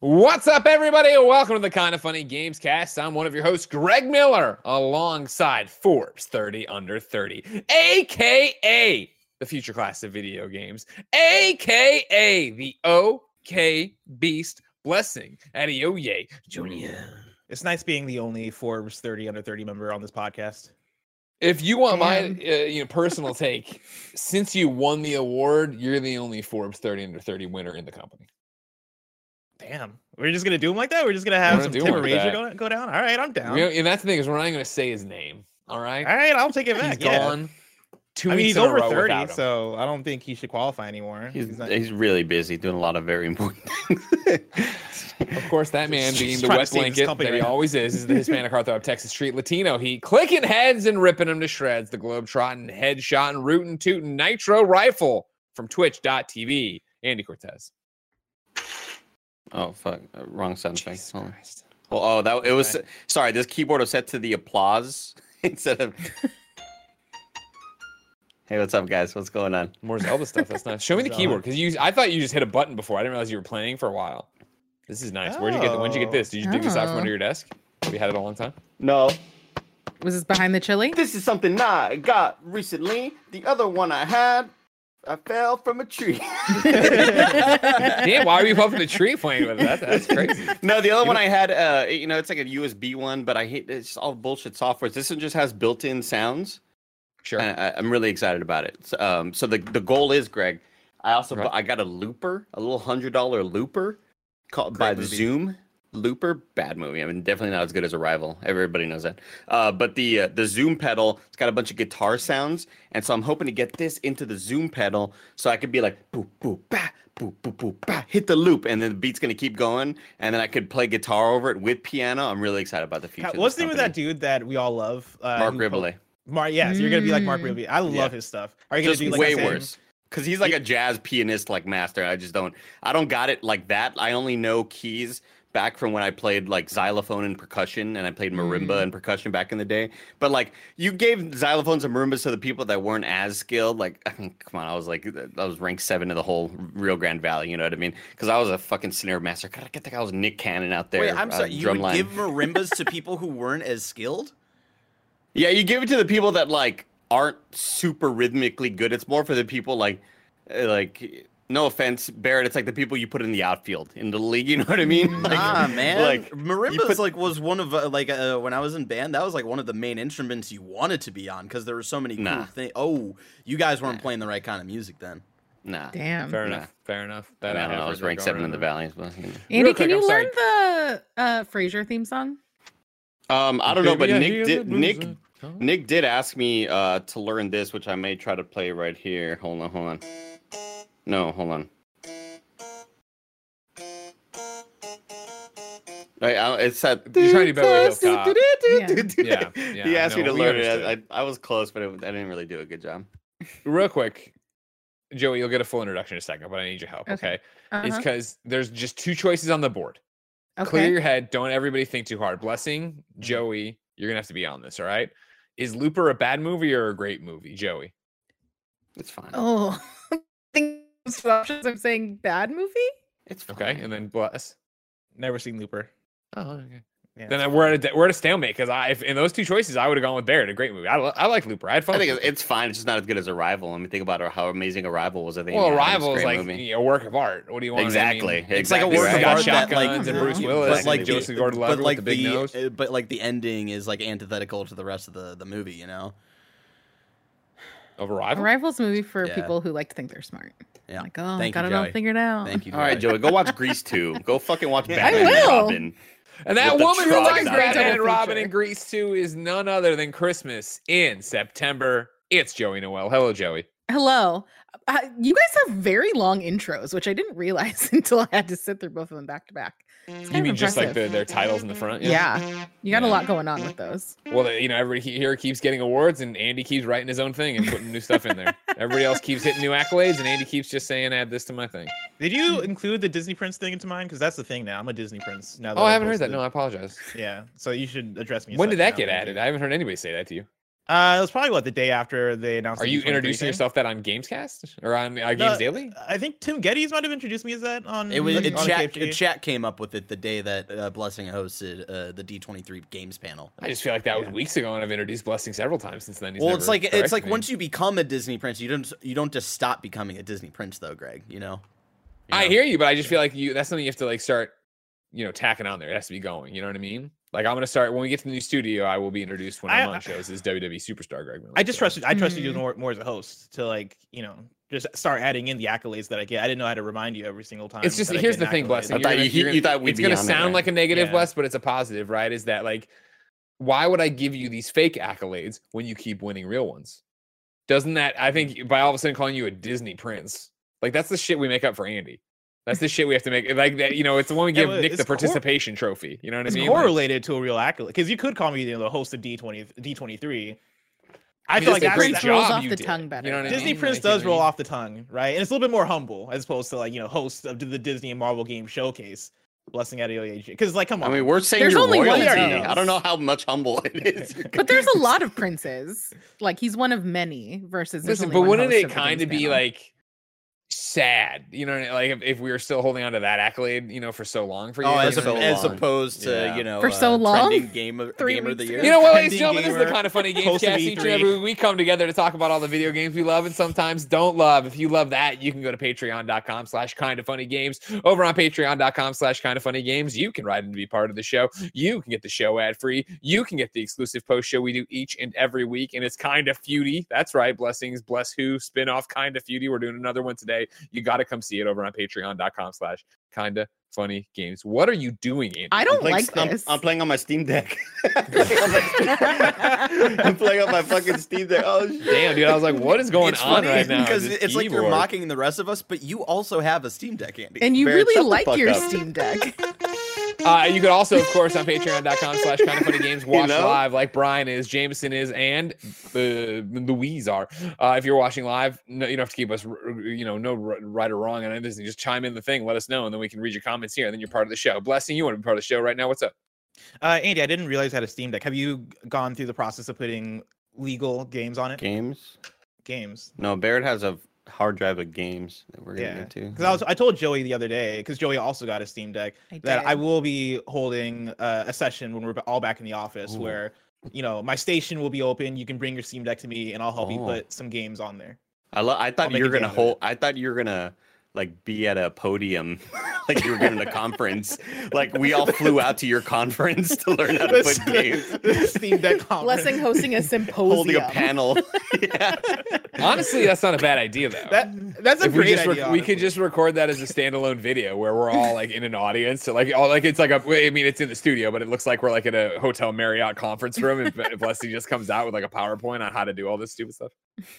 What's up, everybody? Welcome to the Kind of Funny Games Cast. I'm one of your hosts, Greg Miller, alongside Forbes 30 Under 30, aka the future class of video games, aka the OK Beast Blessing, Adeoye Junior. It's nice being the only Forbes 30 under 30 member on this podcast. If you want my uh, you know personal take, since you won the award, you're the only Forbes 30 Under 30 winner in the company. Damn. We're just gonna do him like that? We're just gonna have gonna some do Tim like Rager go, go down? All right, I'm down. We and that's the thing is we're not going to say his name. All right, All right, I'll take it he's back. yeah. gone. Two I mean, weeks he's over 30, so I don't think he should qualify anymore. He's, not- he's really busy doing a lot of very important things. Of course, that man Just being the trying to wet blanket company that he now. always is, is the Hispanic heartthrob of Texas Street Latino. He clicking heads and ripping them to shreds. The globe trotting, headshot and rootin' tootin' nitro rifle from Twitch.tv. Andy Cortez. Oh fuck, uh, wrong sound effect. Jesus Hold on. Christ. Well, oh, that it was. Sorry, this keyboard was set to the applause instead of. hey, what's up, guys? What's going on? More Zelda stuff. That's nice. Show me the keyboard because you. I thought you just hit a button before. I didn't realize you were playing for a while. This is nice. Where'd you get? When'd you get Oh. this? Did you dig this out from Oh. under your desk? Have you had it a long time? No, Was this behind the chili? this is something I got recently. The other one I had, I fell from a tree. Damn, why are you up in the tree playing with? That, that's crazy. no, the other one I had, uh, you know, it's like a USB one, but I hate it's all bullshit software. This one just has built-in sounds. Sure. and I, I'm really excited about it. So, um, so the the goal is, Greg. I also Right. bu- I got a looper, a little hundred dollar looper, called by Great movie. Zoom. Looper, bad movie. I mean, definitely not as good as Arrival. Everybody knows that. Uh, but the uh, the Zoom pedal, it's got a bunch of guitar sounds, and so I'm hoping to get this into the Zoom pedal, so I could be like boop boop ba boop boop boop ba, hit the loop, and then the beat's gonna keep going, and then I could play guitar over it with piano. I'm really excited about the future. What's the name of that dude that we all love? Uh, Mark po- Rebillet. Mark, yeah, so you're gonna be like Mark. Rebillet. I love Yeah. his stuff. Are you gonna just do like way worse because he's like a jazz pianist like master i just don't i don't got it like that i only know keys back from when i played like xylophone and percussion and i played marimba Mm. and percussion back in the day but like you gave xylophones and marimbas to the people that weren't as skilled like I mean, come on i was like i was ranked seven in the whole rio grande valley you know what i mean because i was a fucking snare master God, i get the guy was nick cannon out there Wait, I'm uh, sorry. You would give marimbas to people who weren't as skilled? Yeah, you give it to the people that like aren't super rhythmically good. It's more for the people like, like no offense, Barrett. It's like the people you put in the outfield in the league. You know what I mean? Like, ah, man. Like marimbas put- like was one of uh, like uh, when I was in band. That was like one of the main instruments you wanted to be on because there were so many cool Nah. things. Oh, you guys weren't playing the right kind of music then. nah. Damn. Fair Yeah. enough. Fair enough. I, That mean, I don't know. I was ranked that seven in the valleys, but you know. Andy, Real can you I'm sorry. learn the uh, Frasier theme song? um, I don't know, but I Nick did. Nick? Nick did ask me uh to learn this, which I may try to play right here. Hold on, hold on. No, hold on. Right, I, it's that. You're trying to do Beverly Hills Cop. Yeah. Yeah, yeah, he asked no, me to learn it. understood. I, I, I was close, but it, I didn't really do a good job. Real quick, Joey, you'll get a full introduction in a second, but I need your help. Okay. Okay. It's Uh-huh. it's because there's just two choices on the board. Okay. Clear your head. Don't everybody think too hard. Blessing, Joey, you're going to have to be on this. All right. Is Looper a bad movie or a great movie, Joey? It's fine. Oh, I think those options I'm saying bad movie. It's fine. Okay. And then Bless. Never seen Looper. Oh, okay. Yeah, Then we're at a, we're at a stalemate because I, if in those two choices, I would have gone with Barrett, a great movie. I, I like Looper. I had fun. I with think it's, it's fine. It's just not as good as Arrival. I mean, think about how amazing Arrival was. I think well, Adams, Arrival is like movie. a work of art. What do you want? Exactly. I mean, It's like a Exactly work right. of art that like, and the- Bruce but Willis like and Joseph Gordon-Levitt but like with the big nose. uh, But like the ending is like antithetical to the rest of the the movie. You know? Of Arrival. Arrival's a movie for Yeah. people who like to think they're smart. Yeah. Like, oh, Thank you, got it all Joey. figured out. Thank you. All right, Joey. Joey, go watch Grease 2. Go fucking watch I Batman and will. Robin. And that with the woman who trucks likes out Batman there. and Robin Feature. and Grease 2 is none other than Christmas in September. It's Joey Noel. Hello, Joey. Hello. Uh, you guys have very long intros, which I didn't realize until I had to sit through both of them back to back. You mean of just like the, their titles in the front? Yeah, you got Yeah. a lot going on with those. Well, you know, everybody here keeps getting awards, and Andy keeps writing his own thing and putting new stuff in there. Everybody else keeps hitting new accolades, and Andy keeps just saying, "Add this to my thing." Did you include the Disney Prince thing into mine? Because that's the thing now. I'm a Disney Prince now. Oh, I I've haven't heard that. No. I apologize. Yeah, so you should address me. When did that now. get Thank added? I haven't heard anybody say that to you. Uh, it was probably what the day after they announced. Are the you introducing thing. yourself that on Gamescast or on uh, Games No, Daily? I think Tim Gettys might have introduced me as that on. It was on chat. KFG. Chat came up with it the day that uh, Blessing hosted uh, the D23 Games panel. I just feel like that was weeks ago, and I've introduced Blessing several times since then. He's well, it's like it's like me. once you become a Disney prince, you don't you don't just stop becoming a Disney prince though, Greg. You know. You I hear you, but I just feel like you that's something you have to like start, you know, tacking on there. It has to be going. You know what I mean? Like I'm gonna start when we get to the new studio. I will be introduced when I- I'm on shows as WWE superstar Greg Miller. I just so- trusted. I trusted you Mhm. more, more as a host to like you know just start adding in the accolades that I get. I didn't know how to remind you every single time. It's just here's the an thing, accolade. blessing. I you're thought gonna- you- you're you thought we'd it's be gonna on it, sound right? like a negative, Yeah. bless, but it's a positive, right? Is that like why would I give you these fake accolades when you keep winning real ones? Doesn't that I think by all of a sudden calling you a Disney prince, like that's the shit we make up for Andy. That's the shit we have to make. Like that, you know, it's the one we give but Nick it's the cor- participation trophy. You know what I It's mean? Like- correlated to a real accolade because you could call me you know, the host of D twenty D twenty three. I I mean, feel like that's a that's great that- rolls job off the did, tongue you better. know what I Disney mean? Prince Like, you does know, roll off the tongue, right? And it's a little bit more humble as opposed to like you know host of the Disney and Marvel Game Showcase. Blessing at AOAG because like come on. I mean, we're saying There's you're only one royalty. of I don't know how much humble it is. But there's a lot of princes. Like he's one of many versus. Listen, but wouldn't it kind of be panel. like sad? You know, like if, if we were still holding on to that accolade, you know, for so long for you. Oh, you as, know so what I mean? as opposed to Yeah. you know For so uh, long? game of, Three game of the year. You know what, ladies and Trending gentlemen, this is the kind of funny games host of cast. Each and every week we come together to talk about all the video games we love and sometimes don't love. If you love that, you can go to patreon.com slash kind of funny games. Over on patreon.com slash kind of funny games, you can write in to be part of the show. You can get the show ad free. You can get the exclusive post show we do each and every week. And it's kind of feudy. That's right. Blessings, bless who, spin off kind of feudy. We're doing another one today. You got to come see it over on patreon.com slash kind of funny games. What are you doing, Andy? I I'm don't playing, like I'm, this. I'm playing on my Steam Deck. I'm, playing on my, I'm playing on my fucking Steam Deck. Oh, shit. Damn, dude. I was like, what is going it's on funny right now? because This it's like you're mocking the rest of us, but you also have a Steam Deck, Andy. and you Barrett, really like your up. Steam Deck. Uh, you could also, of course, on patreon.com slash kind of funny games, watch know? live like Brian is, Jameson is, and uh, Louise are. Uh, if you're watching live, no, you don't have to keep us, you know, no right or wrong on anything. Just chime in the thing, let us know, and then we can read your comments here, and then you're part of the show. Blessing, you want to be part of the show right now? What's up? uh, Andy, I didn't realize I had a Steam Deck. Have you gone through the process of putting legal games on it? Games? Games. No, Barrett has a hard drive of games that we're gonna Yeah, get to. because I was I told Joey the other day because Joey also got a Steam Deck I that I will be holding uh, a session when we're all back in the office Ooh. where you know my station will be open. You can bring your Steam Deck to me and I'll help you Oh. put some games on there. I lo- I thought make you were gonna hold. I thought you were gonna like be at a podium, like you were getting a conference. Like we all flew out to your conference to learn how to put games. the Steam Deck conference. Blessing hosting a symposium. Holding a panel. yeah. Honestly, that's not a bad idea, though. That that's a if we great just rec- idea. we could just record that as a standalone video where we're all like in an audience so like all like it's like a I mean it's in the studio but it looks like we're like in a hotel Marriott conference room and blessing just comes out with like a PowerPoint on how to do all this stupid stuff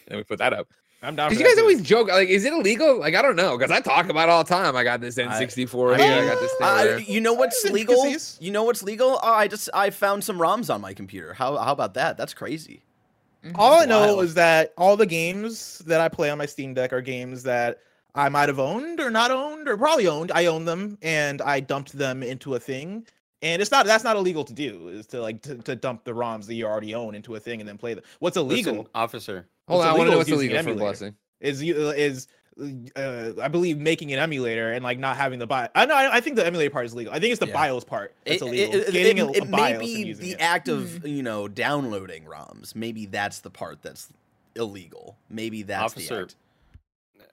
and we put that up. I'm down. Because you guys too. always joke like is it illegal? Like I don't know because I talk about it all the time. I got this N64 I- here. I got this thing. Uh, you know what's legal? You know what's legal? Oh, I just I found some ROMs on my computer. How how about that? That's crazy. All I know Wild. is that all the games that I play on my Steam Deck are games that I might have owned or not owned or probably owned. I own them and I dumped them into a thing. And it's not that's not illegal to do is to like to, to dump the ROMs that you already own into a thing and then play them. What's illegal Listen, officer. Hold on, I want to know what's illegal for emulator. Blessing. is you- is uh, I believe making an emulator and like not having the BIOS. I know I, I think the emulator part is legal. I think it's the Yeah. BIOS part that's It, illegal. it, it, Getting it, a, a it may BIOS and be the it. act of you know downloading ROMs. Maybe that's the part that's illegal. Maybe that's the Officer, act.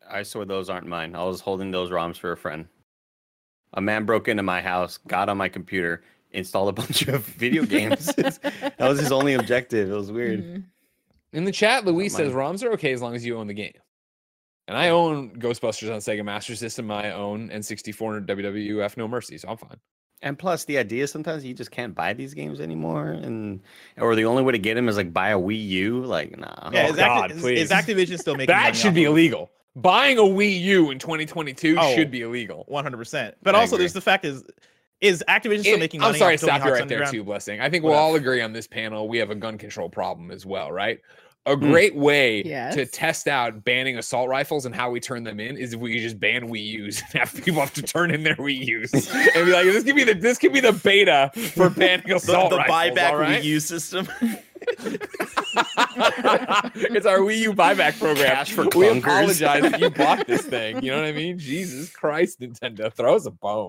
I swear those aren't mine. I was holding those ROMs for a friend. A man broke into my house, got on my computer, installed a bunch of video games. that was his only objective. It was weird. Mhm. In the chat, Luis Not says ROMs are okay as long as you own the game. And I own Ghostbusters on Sega Master System. I own N64 and WWF No Mercy, so I'm fine. And plus, the idea is sometimes you just can't buy these games anymore, and or the only way to get them is like buy a Wii U. Like, nah. Yeah, Oh, is, God, Acti- is- please. is Activision still making That money should be of illegal. Buying a Wii U in 2022 Oh. should be illegal. One hundred percent. But I also, agree. there's the fact is, is Activision still It- making money? I'm sorry to stop you right there too, Blessing. I think we'll What all agree on this panel we have a gun control problem as well, right? A Hmm. great way to test out banning assault rifles and how we turn them in is if we just ban Wii U's and have people have to turn in their Wii U's and be like, this could be the this could be the beta for banning The, assault the rifles. The buyback all right? Wii U system. it's our Wii U buyback program. Cash for we apologize if you bought this thing. You know what I mean? Jesus Christ, Nintendo, throw us a bone.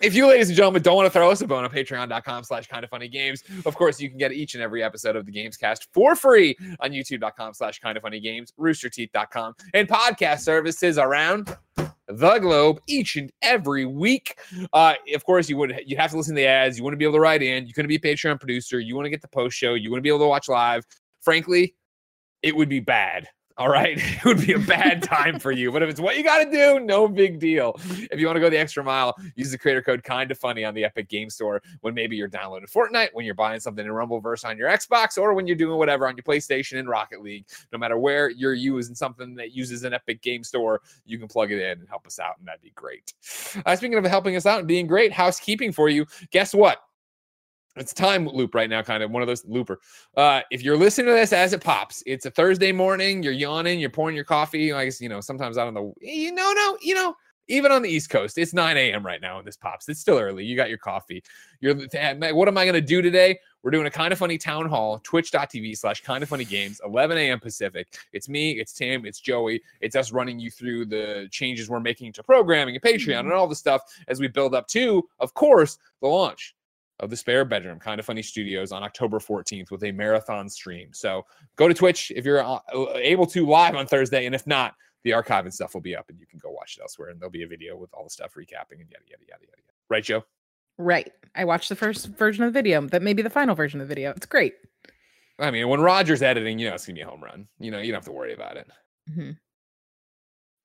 If you, ladies and gentlemen, don't want to throw us a bone on patreon.com slash kind of funny games, of course, you can get each and every episode of the Games Cast for free on youtube.com slash kind of funny games, roosterteeth.com, and podcast services around the globe each and every week. Uh, of course, you would you have to listen to the ads. You want to be able to write in. You to be a Patreon producer. You want to get the post show. You want to be able to watch live. Frankly, it would be bad. All right. It would be a bad time for you. But if it's what you got to do, no big deal. If you want to go the extra mile, use the creator code kind of funny on the Epic Game Store when maybe you're downloading Fortnite, when you're buying something in Rumbleverse on your Xbox, or when you're doing whatever on your PlayStation in Rocket League. No matter where you're using something that uses an Epic Game Store, you can plug it in and help us out, and that'd be great. Uh, speaking of helping us out and being great, housekeeping for you, guess what? It's a time loop right now, kind of one of those looper. Uh, if you're listening to this as it pops, it's a Thursday morning. You're yawning. You're pouring your coffee. I guess you know sometimes out on the you know no you know even on the East Coast, it's 9 a.m. right now when this pops. It's still early. You got your coffee. You're what am I going to do today? We're doing a kind of funny town hall, twitch.tv slash kind of funny games, 11 a.m. Pacific. It's me, it's Tim, it's Joey. It's us running you through the changes we're making to programming and Patreon and all the stuff as we build up to, of course, the launch of the spare bedroom kind of funny studios on october 14th with a marathon stream so go to twitch if you're uh, able to live on thursday and if not the archive and stuff will be up and you can go watch it elsewhere and there'll be a video with all the stuff recapping and yada yada yada yada yada right joe Right. I watched the first version of the video. That may be the final version of the video. It's great. i mean when roger's editing you know it's gonna be a home run you know you don't have to worry about it Mhm.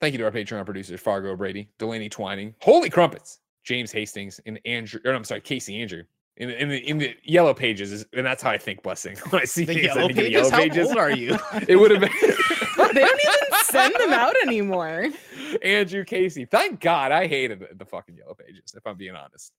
thank you to our patreon producers fargo brady delaney twining holy crumpets james hastings and andrew or i'm sorry casey andrew in the, in the in the yellow pages is, and that's how i think blessing when i see The things, I yellow think of the pages. yellow How pages old are you? it would have been They don't even send them out anymore. Andrew Casey. Thank God I hated the, the fucking yellow pages, if I'm being honest.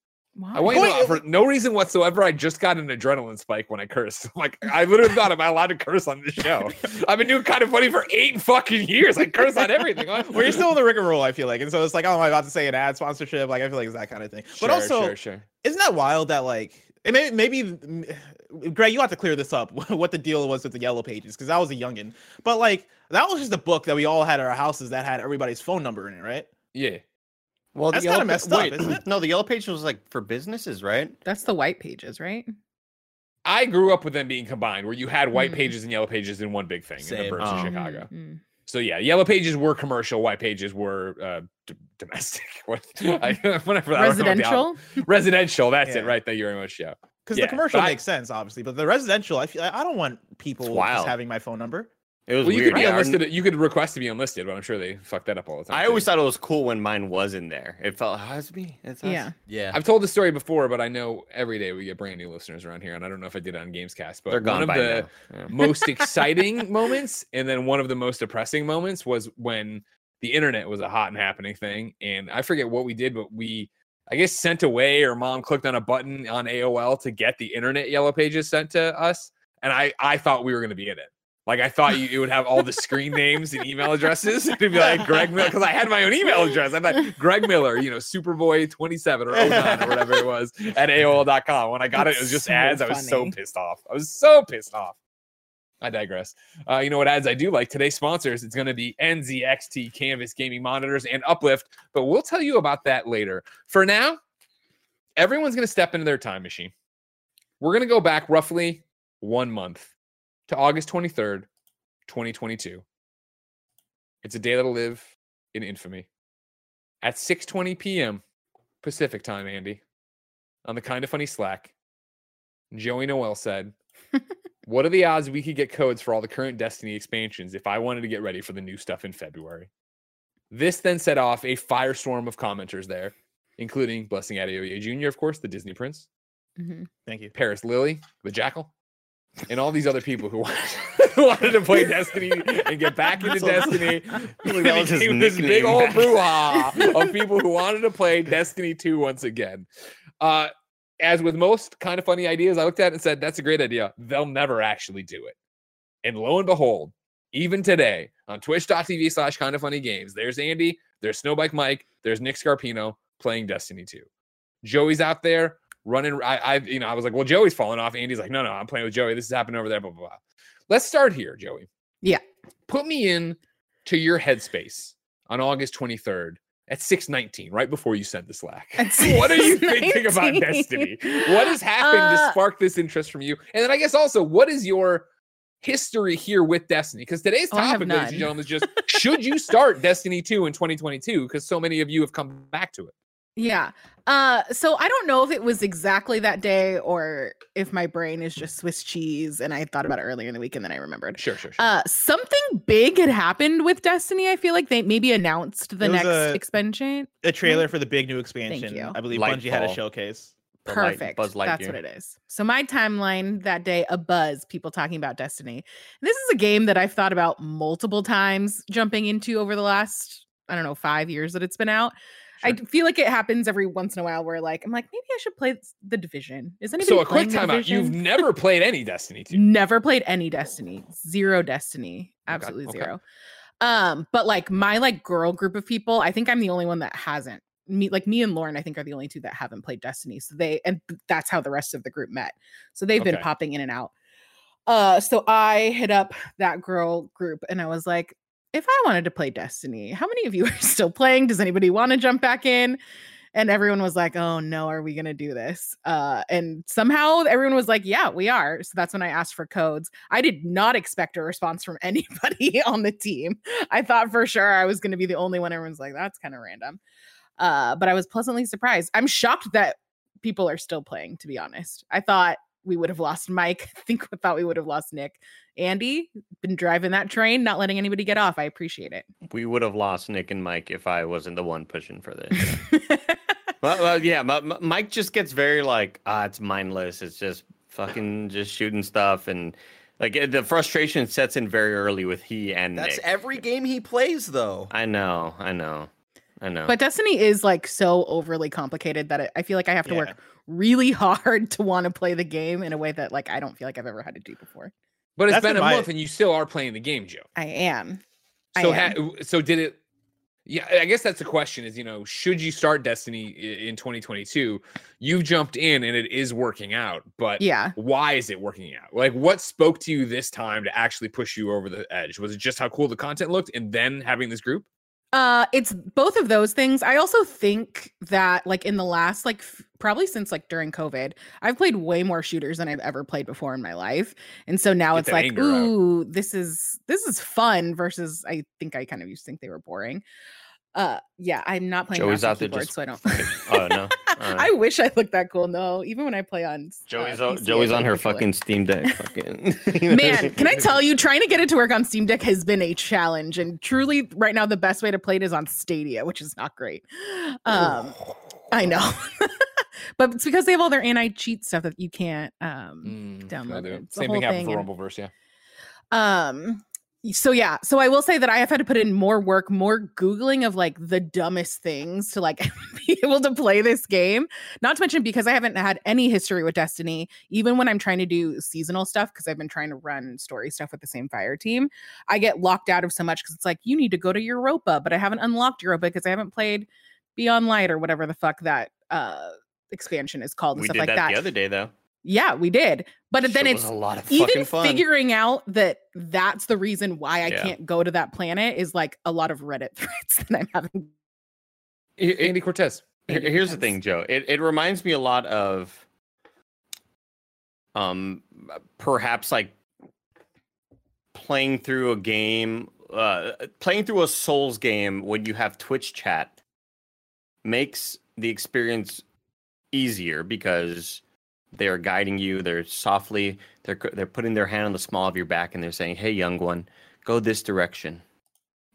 I Why? want you to know, for no reason whatsoever, I just got an adrenaline spike when I cursed. Like, I literally thought, am I allowed to curse on this show? I've been doing kind of funny for eight fucking years. I curse on everything. well, you're still in the rigmarole, I feel like, and so it's like, oh, am I about to say an ad sponsorship? Like, I feel like it's that kind of thing. Sure, but also, sure, sure. isn't that wild that like, and maybe, maybe, mm, Greg, you have to clear this up. What the deal was with the yellow pages? Because I was a youngin, but like, that was just a book that we all had at our houses that had everybody's phone number in it, right? Yeah. Well, That's the yellow kinda pa- messed up, wait, isn't it? No, the yellow page was like for businesses, right? That's the white pages, right? I grew up with them being combined, where you had white Mm. pages and yellow pages in one big thing in the Same. birds of. Chicago. Mm, So yeah, yellow pages were commercial, white pages were uh, d- domestic. I, whatever. I don't know what the al- Residential. residential. That's it, right? That you're in show. Because Yeah, the commercial but I- makes sense, obviously, but the residential, I feel I don't want people just having my phone number. It was Well, you weird. could be yeah, our- unlisted. You could request to be unlisted, but I'm sure they fuck that up all the time. I too. always thought it was cool when mine was in there. It felt, oh, it's me. It's us." Yeah. Yeah. I've told the story before, but I know every day we get brand new listeners around here, and I don't know if I did it on Gamescast, but They're gone one of by the. Yeah. most exciting moments, and then one of the most depressing moments was when the internet was a hot and happening thing, and I forget what we did, but we. I guess sent away or mom clicked on a button on AOL to get the internet yellow pages sent to us. And I, I thought we were going to be in it. Like I thought you, it would have all the screen names and email addresses. It'd be like Greg Miller because I had my own email address. I thought Greg Miller, you know, Superboy 27 or 09 or whatever it was at AOL.com. When I got it, it was just So ads. I was so pissed off. I was so pissed off. I digress. Uh, you know what ads I do like? Today's sponsors, it's going to be NZXT Canvas gaming monitors and Uplift, but we'll tell you about that later. For now, everyone's going to step into their time machine. We're going to go back roughly one month to August 23rd, 2022. It's a day that'll live in infamy. At 6:20 p.m. Pacific time, Andy, on the kind of funny Slack, Joey Noel said, "What are the odds we could get codes for all the current Destiny expansions if I wanted to get ready for the new stuff in February?" This then set off a firestorm of commenters there, including Blessing Adeoye Jr., of course, the Disney prince, Mhm. Thank you. Paris Lilly, the Jackal, and all these other people who wanted, to play Destiny and get back into So- Destiny. That was his this big old brouhaha of people who wanted to play Destiny 2 once again. Uh, as with most kind of funny ideas, I looked at it and said, that's a great idea. They'll never actually do it. And lo and behold, even today on twitch.tv slash kind of funny games, there's Andy, there's Snowbike Mike, there's Nick Scarpino playing Destiny 2. Joey's out there running. I, I, you know, I was like, well, Joey's falling off. Andy's like, no, no, I'm playing with Joey. This is happening over there. Blah blah blah. Let's start here, Joey. Yeah. Put me in to your headspace on August 23rd at 6:19, right before you sent the Slack. What are you thinking about Destiny? What has happened to Uh, spark this interest from you? And then I guess also, what is your history here with Destiny? Because today's Oh, topic, ladies and gentlemen, is just should you start Destiny 2 in 2022? Because so many of you have come back to it. Yeah. Uh so I don't know if it was exactly that day or if my brain is just Swiss cheese and I thought about it earlier in the week and then I remembered. Sure, sure, sure. Uh something big had happened with Destiny. I feel like they maybe announced the next a- expansion. A trailer for the big new expansion. you. I believe Bungie had a showcase. The light- Perfect. Buzz That's what it is. So my timeline that day, a buzz, people talking about Destiny. This is a game that I've thought about multiple times jumping into over the last, I don't know, five years that it's been out. I Sure. d- feel like it happens every once in a while where like I'm like, maybe I should play the division. Is anybody so a quick timeout. You've never played any Destiny 2. never played any Destiny. Zero Destiny. Absolutely okay. zero. Um, but like my like girl group of people, I think I'm the only one that hasn't. Me like me and Lauren, I think are the only two that haven't played Destiny. So they and that's how the rest of the group met. So they've been popping in and out. Uh, so I hit up that girl group and I was like, if I wanted to play Destiny, how many of you are still playing? Does anybody want to jump back in? And everyone was like, oh no, are we gonna do this? Uh, and somehow everyone was like, yeah, we are. So that's when I asked for codes. I did not expect a response from anybody on the team. I thought for sure I was gonna be the only one. Everyone's like, that's kind of random. Uh, but I was pleasantly surprised. I'm shocked that people are still playing, to be honest. I thought we would have lost Mike. I think I thought we would have lost Nick. Andy, been driving that train, not letting anybody get off. I appreciate it. We would have lost Nick and Mike if I wasn't the one pushing for this. well, well, yeah, M- M- Mike just gets very like, ah, it's mindless. It's just fucking just shooting stuff, and like eh, the frustration sets in very early with he and That's Nick. every game he plays, though. I know, I know, I know. But Destiny is like so overly complicated that it, I feel like I have to Yeah. work really hard to want to play the game in a way that like I don't feel like I've ever had to do before. But it's That's been a my- month and you still are playing the game, Joe. I am. I So, am. ha- so did it? Yeah, I guess that's the question. Is you know, should you start Destiny in 2022? You've jumped in and it is working out, but Yeah. why is it working out? Like, what spoke to you this time to actually push you over the edge? Was it just how cool the content looked, and then having this group? Uh it's both of those things. I also think that like in the last like f- probably since like during COVID, I've played way more shooters than I've ever played before in my life. And so now Get it's like, anger out. ooh, this is this is fun versus I think I kind of used to think they were boring. Uh yeah, I'm not playing Joey's out there keyboard, just so I don't oh no, Alright. I wish I looked that cool. No, even when I play on uh, Joey's on, PC, Joey's on her fucking Steam Deck. Fucking Man, can I tell you, trying to get it to work on Steam Deck has been a challenge. And truly, right now, the best way to play it is on Stadia, which is not great. Um, I know. but it's because they have all their anti cheat stuff that you can't. Um, Mm, download I do. it. A Same thing happened for Rumbleverse, yeah. um, so yeah, so I will say that I have had to put in more work, more googling of like the dumbest things to like be able to play this game. Not to mention because I haven't had any history with Destiny, even when I'm trying to do seasonal stuff because I've been trying to run story stuff with the same fire team. I get locked out of so much because it's like you need to go to Europa, but I haven't unlocked Europa because I haven't played Beyond Light or whatever the fuck that uh expansion is called and we stuff did like that, that. the other day though. Yeah, we did. But then it's a lot of fucking even fun. figuring out that that's the reason why I Yeah. can't go to that planet is like a lot of Reddit threads that I'm having. It- Andy Cortez. Andy here's the thing, Joe. It it reminds me a lot of um perhaps like playing through a game uh playing through a Souls game when you have Twitch chat makes the experience easier because they're guiding you, they're softly they're they're putting their hand on the small of your back and they're saying, "Hey young one, go this direction."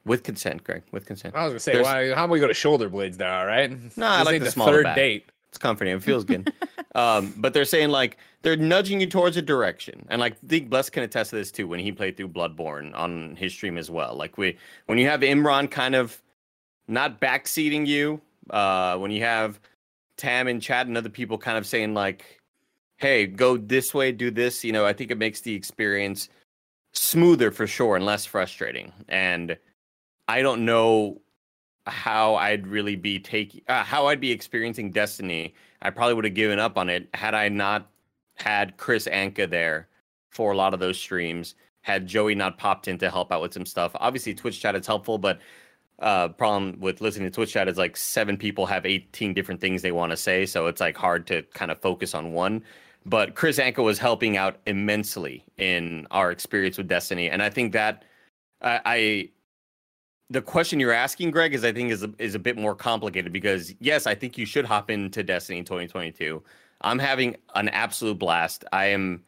With consent, Greg. With consent. I was gonna say, why, how about we go to shoulder blades now? All right. No, I This like the the third back. date. It's comforting. It feels good. um, but they're saying like they're nudging you towards a direction, and like I think Bless can attest to this too when he played through Bloodborne on his stream as well. Like we, when you have Imran kind of not backseating you, uh, when you have Tam and Chad and other people kind of saying like, "Hey, go this way, do this," you know, I think it makes the experience smoother for sure and less frustrating. And I don't know how I'd really be taking uh, how I'd be experiencing Destiny, I probably would have given up on it had I not had Chris Anka there for a lot of those streams. Had Joey not popped in to help out with some stuff. Obviously, Twitch chat is helpful, but uh, problem with listening to Twitch chat is like seven people have 18 different things they want to say, so it's like hard to kind of focus on one. But Chris Anka was helping out immensely in our experience with Destiny, and I think that I, I the question you're asking, Greg, is I think is a, is a bit more complicated because yes, I think you should hop into Destiny in 2022. I'm having an absolute blast. I am.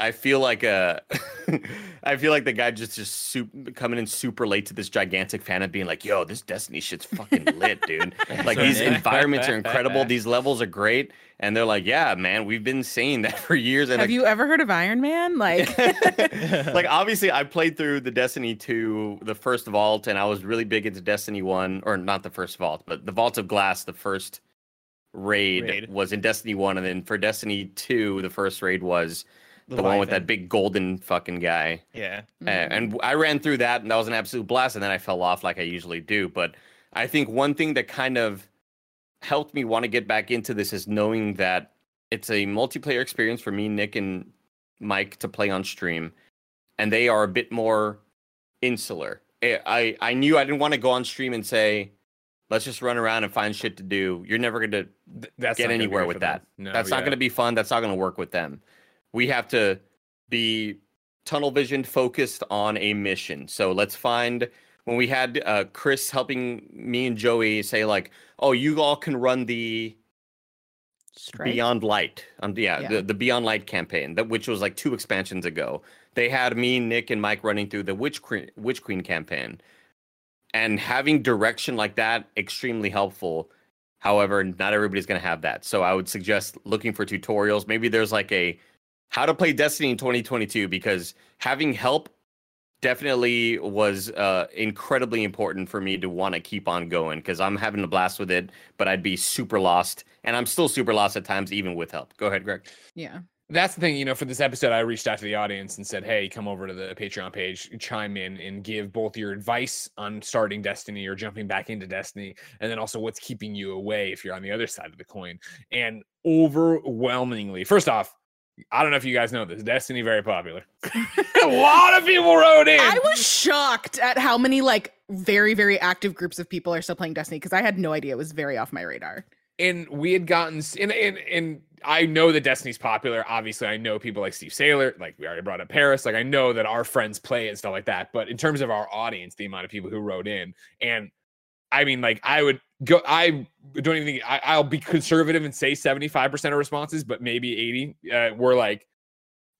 I feel like uh, a. I feel like the guy just just super, coming in super late to this gigantic fan and being like, "Yo, this Destiny shit's fucking lit, dude! like these environments are incredible. These levels are great." And they're like, "Yeah, man, we've been saying that for years." And Have like, you ever heard of Iron Man? Like, like obviously I played through the Destiny 2, the first vault, and I was really big into Destiny 1, or not the first vault, but the Vault of Glass, the first raid, Raid. was in Destiny 1, and then for Destiny 2, the first raid was the, one with Leviathan. that big golden fucking guy. Yeah. Uh, and I ran through that, and that was an absolute blast. And then I fell off like I usually do. But I think one thing that kind of helped me want to get back into this is knowing that it's a multiplayer experience for me, Nick, and Mike to play on stream, and they are a bit more insular. I I, I knew I didn't want to go on stream and say, "Let's just run around and find shit to do." You're never gonna Th- get not gonna be anywhere with that. No, That's not going to be fun. That's not going to work with them. We have to be tunnel vision focused on a mission. So let's find when we had uh, Chris helping me and Joey say like, "Oh, you all can run the Strike? Beyond Light. Um, yeah, Yeah. The, the Beyond Light campaign, that which was like two expansions ago. They had me, Nick, and Mike running through the Witch Queen, Witch Queen campaign, and having direction like that extremely helpful. However, not everybody's going to have that, so I would suggest looking for tutorials. Maybe there's like a how to play Destiny in 2022 because having help definitely was uh, incredibly important for me to want to keep on going because I'm having a blast with it, but I'd be super lost, and I'm still super lost at times, even with help. Go ahead, Greg. yeah. That's the thing, you know, for this episode, I reached out to the audience and said, Hey, come over to the Patreon page, chime in and give both your advice on starting Destiny or jumping back into Destiny, and then also what's keeping you away if you're on the other side of the coin. And overwhelmingly, first off, I don't know if you guys know this, Destiny very popular. a lot of people wrote in. I was shocked at how many like very very active groups of people are still playing Destiny because I had no idea it was very off my radar. and we had gotten and, and and I know that Destiny's popular. Obviously, I know people like Steve Saylor, like we already brought up Paris. Like I know that our friends play and stuff like that. But in terms of our audience, the amount of people who wrote in, and I mean, like I would go. I don't even think I, I'll be conservative and say seventy five percent of responses, but maybe eighty uh, were like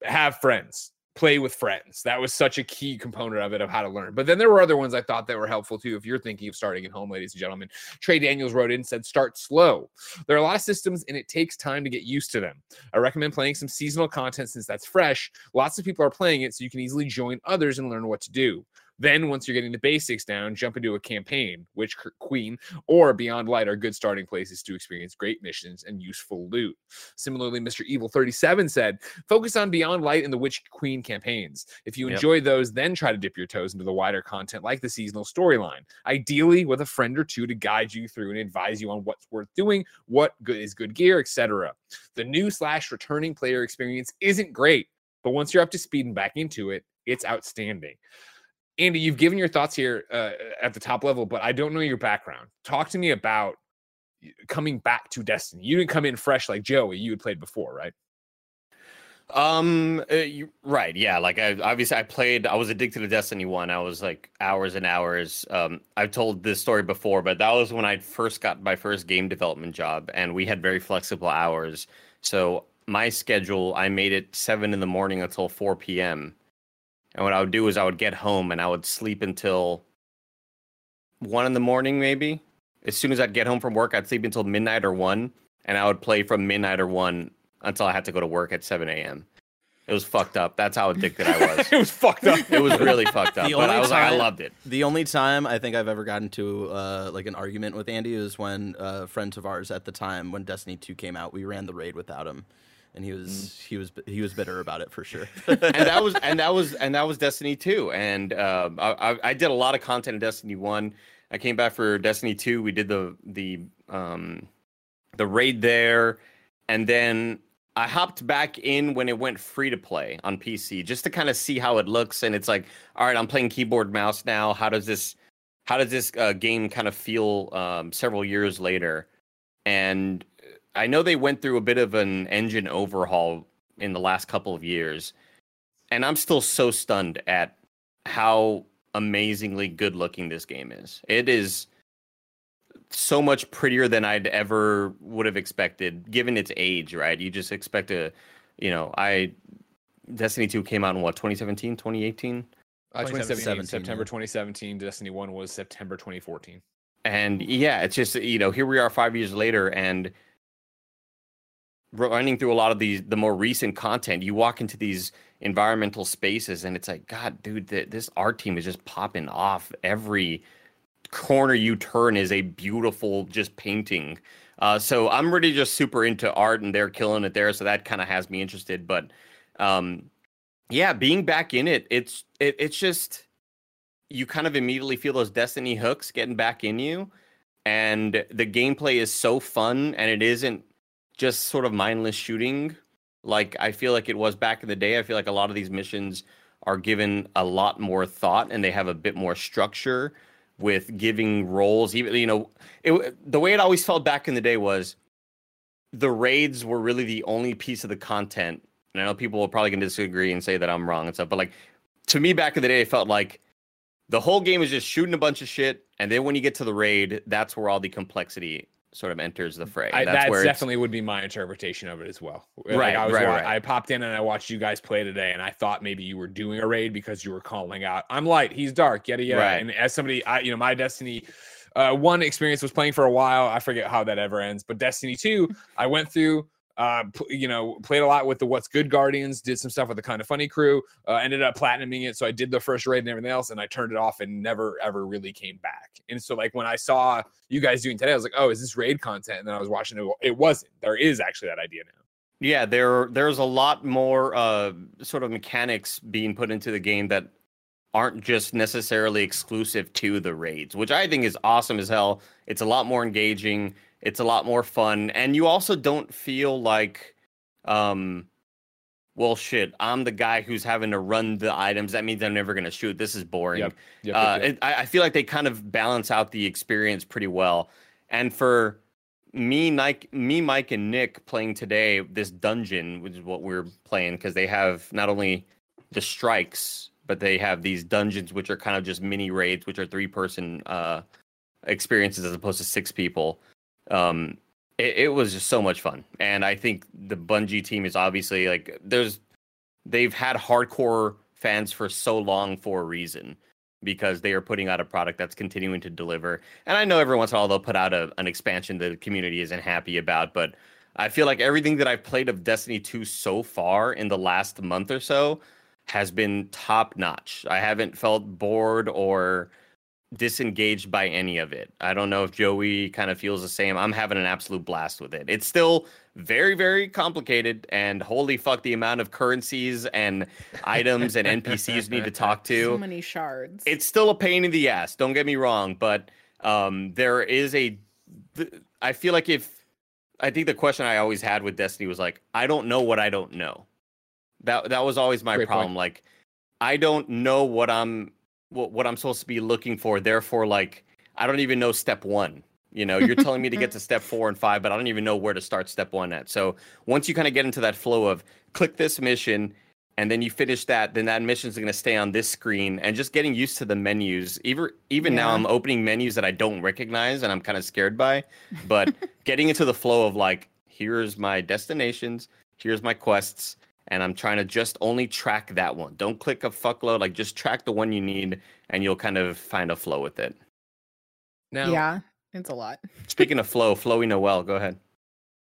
have friends play with friends. That was such a key component of it of how to learn. But then there were other ones i thought that were helpful too if you're thinking of starting at home ladies and gentlemen. Trey daniels wrote in and said start slow. There are a lot of systems and it takes time to get used to them. I recommend playing some seasonal content since that's fresh. Lots of people are playing it so you can easily join others and learn what to do then once you're getting the basics down jump into a campaign Witch Queen or beyond light are good starting places to experience great missions and useful loot similarly mr evil 37 said Focus on Beyond Light and the Witch Queen campaigns. If you Yep. enjoy those, then try to dip your toes into the wider content like the seasonal storyline. Ideally, with a friend or two to guide you through and advise you on what's worth doing, what good is good gear, etc. The new slash returning player experience isn't great, but once you're up to speed and back into it, it's outstanding. Andy, you've given your thoughts here uh, at the top level, but I don't know your background. Talk to me about coming back to Destiny. You didn't come in fresh like Joey. You had played before, right? Um, uh, you, right, yeah. Like I obviously I played. I was addicted to Destiny One. I was like hours and hours. Um, I've told this story before, but that was when I first got my first game development job, and we had very flexible hours. So my schedule, I made it seven in the morning until four p.m. And what I would do is I would get home and I would sleep until one in the morning, maybe. As soon as I'd get home from work, I'd sleep until midnight or one, and I would play from midnight or one until I had to go to work at 7 a.m. It was fucked up. That's how addicted I was. it was fucked up. It was really fucked up. The But I only was like, I loved it. The only time I think I've ever gotten to uh, like an argument with Andy is when uh, friends of ours at the time when Destiny 2 came out, we ran the raid without him, and he was he was he was bitter about it for sure. and that was and that was and that was Destiny 2. And uh, I, I- I did a lot of content in Destiny 1. I came back for Destiny 2. We did the the um the raid there and then I hopped back in when it went free to play on PC just to kind of see how it looks and it's like all right, I'm playing keyboard mouse now. How does this how does this uh, game kind of feel um, several years later? And I know they went through a bit of an engine overhaul in the last couple of years, and I'm still so stunned at how amazingly good looking this game is. It is so much prettier than I'd ever would have expected, given its age. Right? You just expect a, you know, I Destiny 2 came out in what 2017, 2018. Uh, 2017, 2017, September 2017. Destiny 1 was September 2014. And yeah, it's just you know here we are five years later, and running through a lot of these the more recent content. You walk into these environmental spaces, and it's like, God, dude, th- this art team is just popping off. Every corner you turn is a beautiful just painting. Uh, so I'm really just super into art, and they're killing it there. So that kind of has me interested. But um, yeah, being back in it, it's it, it's just you kind of immediately feel those destiny hooks getting back in you and the gameplay is so fun and it isn't just sort of mindless shooting. Like i feel like it was back in the day i feel like a lot of these missions are given a lot more thought and they have a bit more structure with giving roles. Even you know it, the way it always felt back in the day was the raids were really the only piece of the content. And i know people will probably can disagree and say that i'm wrong and stuff but like to me back in the day it felt like the whole game is just shooting a bunch of shit, and then when you get to the raid, that's where all the complexity sort of enters the fray. I, that's that's definitely would be my interpretation of it as well. Like, Right, I was right, right. I popped in and I watched you guys play today, and I thought maybe you were doing a raid because you were calling out, "I'm light, he's dark," yada yada. Right. And as somebody, I you know, my Destiny. Uh, one experience was playing for a while. I forget how that ever ends, but Destiny 2, I went through, uh, you know, played a lot with the What's Good Guardians, did some stuff with the kind of funny crew, uh, ended up platinuming it. So I did the first raid and everything else, and I turned it off and never ever really came back. And so, like, when I saw you guys doing today, I was like, oh, is this raid content? And then I was watching it. It wasn't. There is actually that idea now. yeah, there there's a lot more uh, sort of mechanics being put into the game that aren't just necessarily exclusive to the raids, which I think is awesome as hell. It's a lot more engaging. It's a lot more fun, and you also don't feel like, um, well, shit, I'm the guy who's having to run the items. That means I'm never gonna shoot. This is boring. Yep, yep, uh, yep. it, I, I feel like they kind of balance out the experience pretty well. And for me, Mike, me, Mike, and Nick playing today, this dungeon, which is what we're playing, because they have not only the strikes, but they have these dungeons, which are kind of just mini raids, which are three person uh, experiences as opposed to six people. Um, it, it was just so much fun, and I think the Bungie team is obviously like there's they've had hardcore fans for so long for a reason because they are putting out a product that's continuing to deliver. And I know every once in a while they'll put out a, an expansion that the community isn't happy about, but I feel like everything that I've played of Destiny 2 so far in the last month or so has been top notch. I haven't felt bored or disengaged by any of it. I don't know if Joey kind of feels the same. I'm having an absolute blast with it. It's still very, very complicated, and holy fuck, the amount of currencies and items and NPCs you need to talk to So many shards. it's still a pain in the ass don't get me wrong but um there is a th- i feel like if i think the question i always had with destiny was like i don't know what i don't know that that was always my Great point. problem like i don't know what i'm what, what i'm supposed to be looking for therefore like i don't even know step one you know you're telling me to get to step four and five but i don't even know where to start step one at so once you kind of get into that flow of click this mission and then you finish that, then that mission is going to stay on this screen. And just getting used to the menus. Even even now, I'm opening menus that I don't recognize, and I'm kind of scared by. But getting into the flow of like, here's my destinations, here's my quests, and I'm trying to just only track that one. Don't click a fuckload. Like, just track the one you need, and you'll kind of find a flow with it. Now, yeah, it's a lot. Speaking of flow, Flowy Noel, go ahead.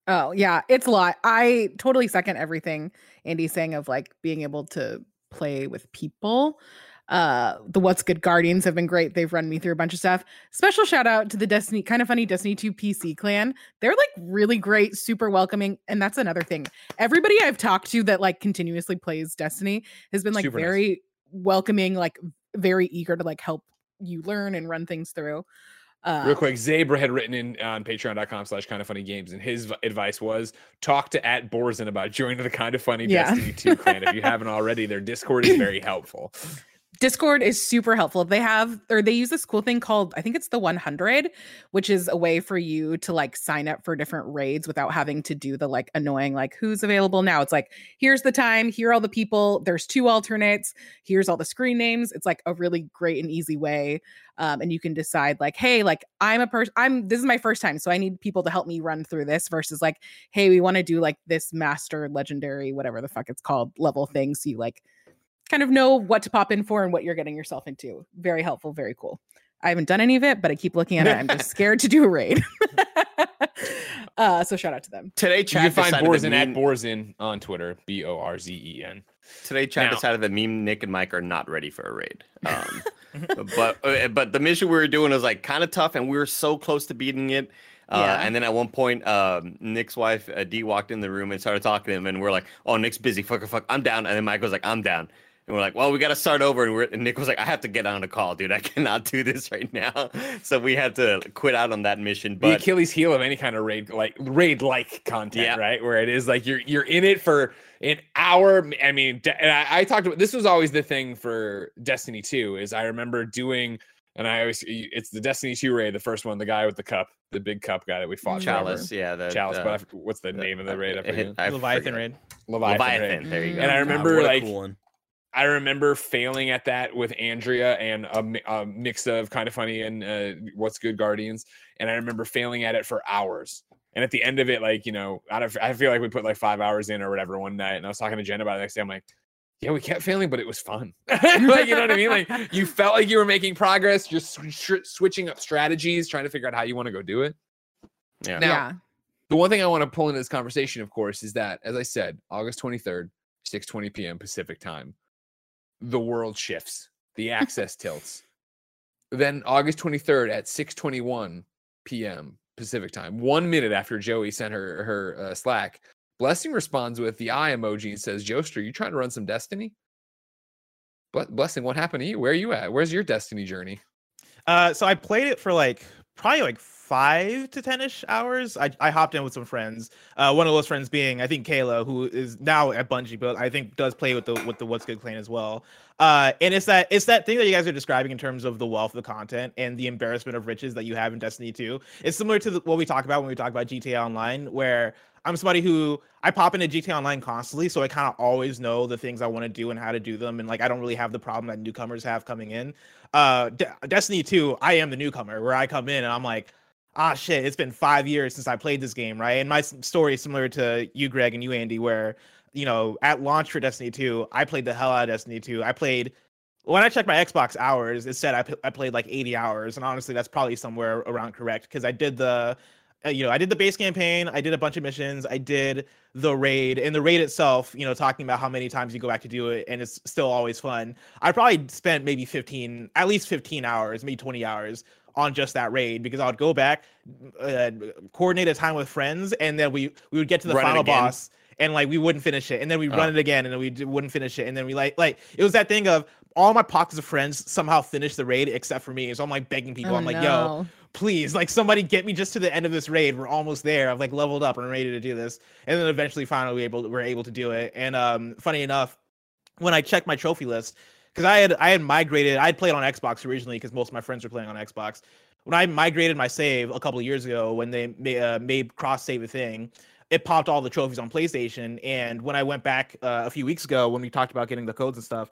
Oh, yeah, it's a lot. I totally second everything Andy's saying of like being able to play with people. Uh the What's Good Guardians have been great. They've run me through a bunch of stuff. Special shout out to the Destiny kind of funny Destiny 2 PC clan. They're like really great, super welcoming, and that's another thing. Everybody I've talked to that like continuously plays Destiny has been like Super nice. very welcoming, like very eager to like help you learn and run things through. Uh, Real quick, Zabra had written in on patreon.com slash kind of funny games, and his v- advice was talk to at Borzen about joining the kind of funny Yeah. Destiny 2 clan. If you haven't already, their Discord is very helpful. Discord is super helpful. They have or they use this cool thing called I think it's the 100, which is a way for you to like sign up for different raids without having to do the like annoying like who's available now. It's like here's the time, here are all the people, there's two alternates, here's all the screen names. It's like a really great and easy way um, and you can decide like hey, like I'm a person I'm this is my first time so I need people to help me run through this versus like hey, we want to do like this master legendary whatever the fuck it's called level thing so you like kind of know what to pop in for and what you're getting yourself into. Very helpful, very cool. I haven't done any of it, but I keep looking at it. I'm just scared to do a raid. uh, so shout out to them. Today, You chat can find decided Borzen that at me, Borzen on Twitter, B O R Z E N. today chat Now- decided that me, Nick, and Mike are not ready for a raid. Um, but uh, but the mission we were doing was like kind of tough, and we were so close to beating it. Uh, Yeah. And then at one point, um, Nick's wife uh, Dee walked in the room and started talking to him, and we're like, "Oh, Nick's busy. Fuck, a fuck, I'm down." And then Mike was like, "I'm down." And we're like, "Well, we got to start over." And, we're, and Nick was like, "I have to get on a call, dude. I cannot do this right now." So we had to quit out on that mission. The Achilles heel of any kind of raid like raid like content, Yeah. right? Where it is like you're you're in it for an hour. I mean, de- and I, I talked about this was always the thing for Destiny 2 is I remember doing and I always it's the Destiny 2 raid, the first one, the guy with the cup, the big cup guy that we fought. forever. Chalice, yeah, the Chalice, uh, but I, f- what's the name of the raid? I it- forget. I Leviathan forget. raid. Leviathan, raid. There you go. And I remember, what a like, cool one. I remember failing at that with Andrea and a, a mix of kind of funny and uh, what's good Guardians, and I remember failing at it for hours. And at the end of it, like you know, out of I feel like we put like five hours in or whatever one night, and I was talking to Jen about it the next day. I'm like, yeah, we kept failing, but it was fun. like you know what I mean? Like you felt like you were making progress, just sw- sw- switching up strategies, trying to figure out how you want to go do it. Yeah. Now- yeah. The one thing I want to pull into this conversation, of course, is that, as I said, August 23rd, 6:20 p.m. Pacific time, the world shifts, the access tilts. Then August 23rd at 6:21 p.m. Pacific time, one minute after Joey sent her her uh, Slack, Blessing responds with the eye emoji and says, "Joester, you trying to run some Destiny?" Ble- Blessing, what happened to you? Where are you at? Where's your Destiny journey? Uh, so I played it for like probably like five to ten ish hours. I, I hopped in with some friends. Uh, one of those friends being I think Kayla, who is now at Bungie, but I think does play with the with the What's Good clan as well. Uh, and it's that it's that thing that you guys are describing in terms of the wealth of the content and the embarrassment of riches that you have in Destiny 2. It's similar to the, what we talk about when we talk about GTA Online, where I'm somebody who I pop into GTA Online constantly, so I kind of always know the things I want to do and how to do them, and like I don't really have the problem that newcomers have coming in. Uh, De- Destiny 2, I am the newcomer, where I come in and I'm like, ah, shit, it's been five years since I played this game, right? And my story is similar to you, Greg, and you, Andy, where you know at launch for Destiny 2, I played the hell out of Destiny 2. I played when I checked my Xbox hours, it said I, I played like 80 hours, and honestly, that's probably somewhere around correct because I did the, uh, you know, I did the base campaign, I did a bunch of missions, I did the raid, and the raid itself, you know, talking about how many times you go back to do it, and it's still always fun. I probably spent maybe 15, at least 15 hours, maybe 20 hours on just that raid because I would go back, uh, coordinate a time with friends, and then we we would get to the Run final boss. And like we wouldn't finish it, and then we Oh. run it again, and then we d- wouldn't finish it, and then we like like it was that thing of all my pockets of friends somehow finished the raid except for me. So I'm like begging people. Oh, I'm like, yo, please, like somebody get me just to the end of this raid. We're almost there. I've like leveled up and I'm ready to do this. And then eventually, finally, we able we're able to do it. And um, funny enough, when I checked my trophy list, because I had I had migrated, I had played on Xbox originally because most of my friends were playing on Xbox. When I migrated my save a couple of years ago, when they ma- uh, made cross save a thing, it popped all the trophies on PlayStation. And when I went back uh, a few weeks ago, when we talked about getting the codes and stuff,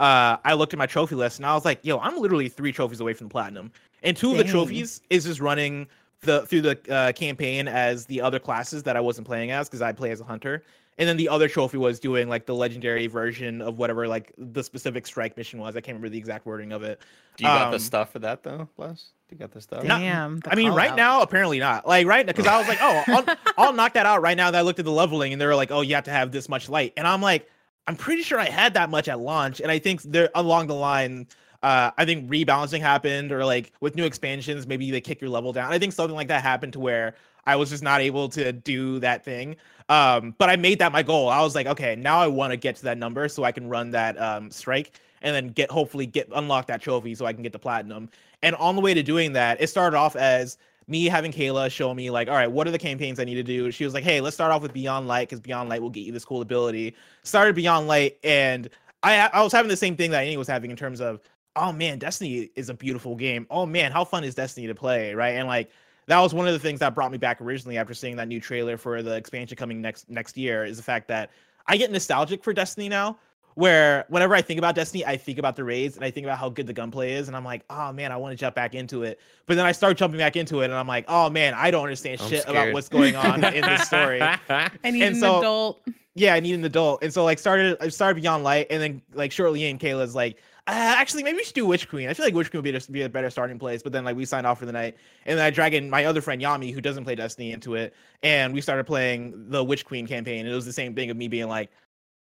uh, I looked at my trophy list and I was like, yo, I'm literally three trophies away from platinum. And two of the trophies is just running the through the uh, campaign as the other classes that I wasn't playing as because I play as a hunter. And then the other trophy was doing like the legendary version of whatever like the specific strike mission was. I can't remember the exact wording of it. Do you got the Um, stuff for that though, Bless? Do you got the stuff? Not- Damn. the I mean, right call-out. now, apparently not. Like right because I was like, oh, I'll, I'll knock that out right now. That I looked at the leveling and they were like, oh, you have to have this much light, and I'm like, I'm pretty sure I had that much at launch, and I think they're along the line. Uh, I think rebalancing happened, or like with new expansions, maybe they kick your level down. I think something like that happened to where I was just not able to do that thing. Um, but I made that my goal. I was like, okay, now I want to get to that number so I can run that um strike. and then get hopefully get unlock that trophy so I can get the platinum. And on the way to doing that, it started off as me having Kayla show me like, all right, what are the campaigns I need to do? She was like, hey, let's start off with Beyond Light because Beyond Light will get you this cool ability. Started Beyond Light, and I I was having the same thing that Annie was having in terms of, oh man, Destiny is a beautiful game. Oh man, how fun is Destiny to play, right? And like that was one of the things that brought me back originally after seeing that new trailer for the expansion coming next next year is the fact that I get nostalgic for Destiny now where whenever I think about Destiny, I think about the raids and I think about how good the gunplay is, and I'm like, oh man, I want to jump back into it. But then I start jumping back into it, and I'm like, oh man, I don't understand I'm shit about what's going on in this story. I need And an so- adult. Yeah, I need an adult, and so like started I started Beyond Light, and then like shortly in, Kayla's like. Uh, actually, maybe we should do Witch Queen. I feel like Witch Queen would be, be a better starting place. But then, like, we signed off for the night, and then I drag in my other friend Yami, who doesn't play Destiny, into it, and we started playing the Witch Queen campaign. And it was the same thing of me being like,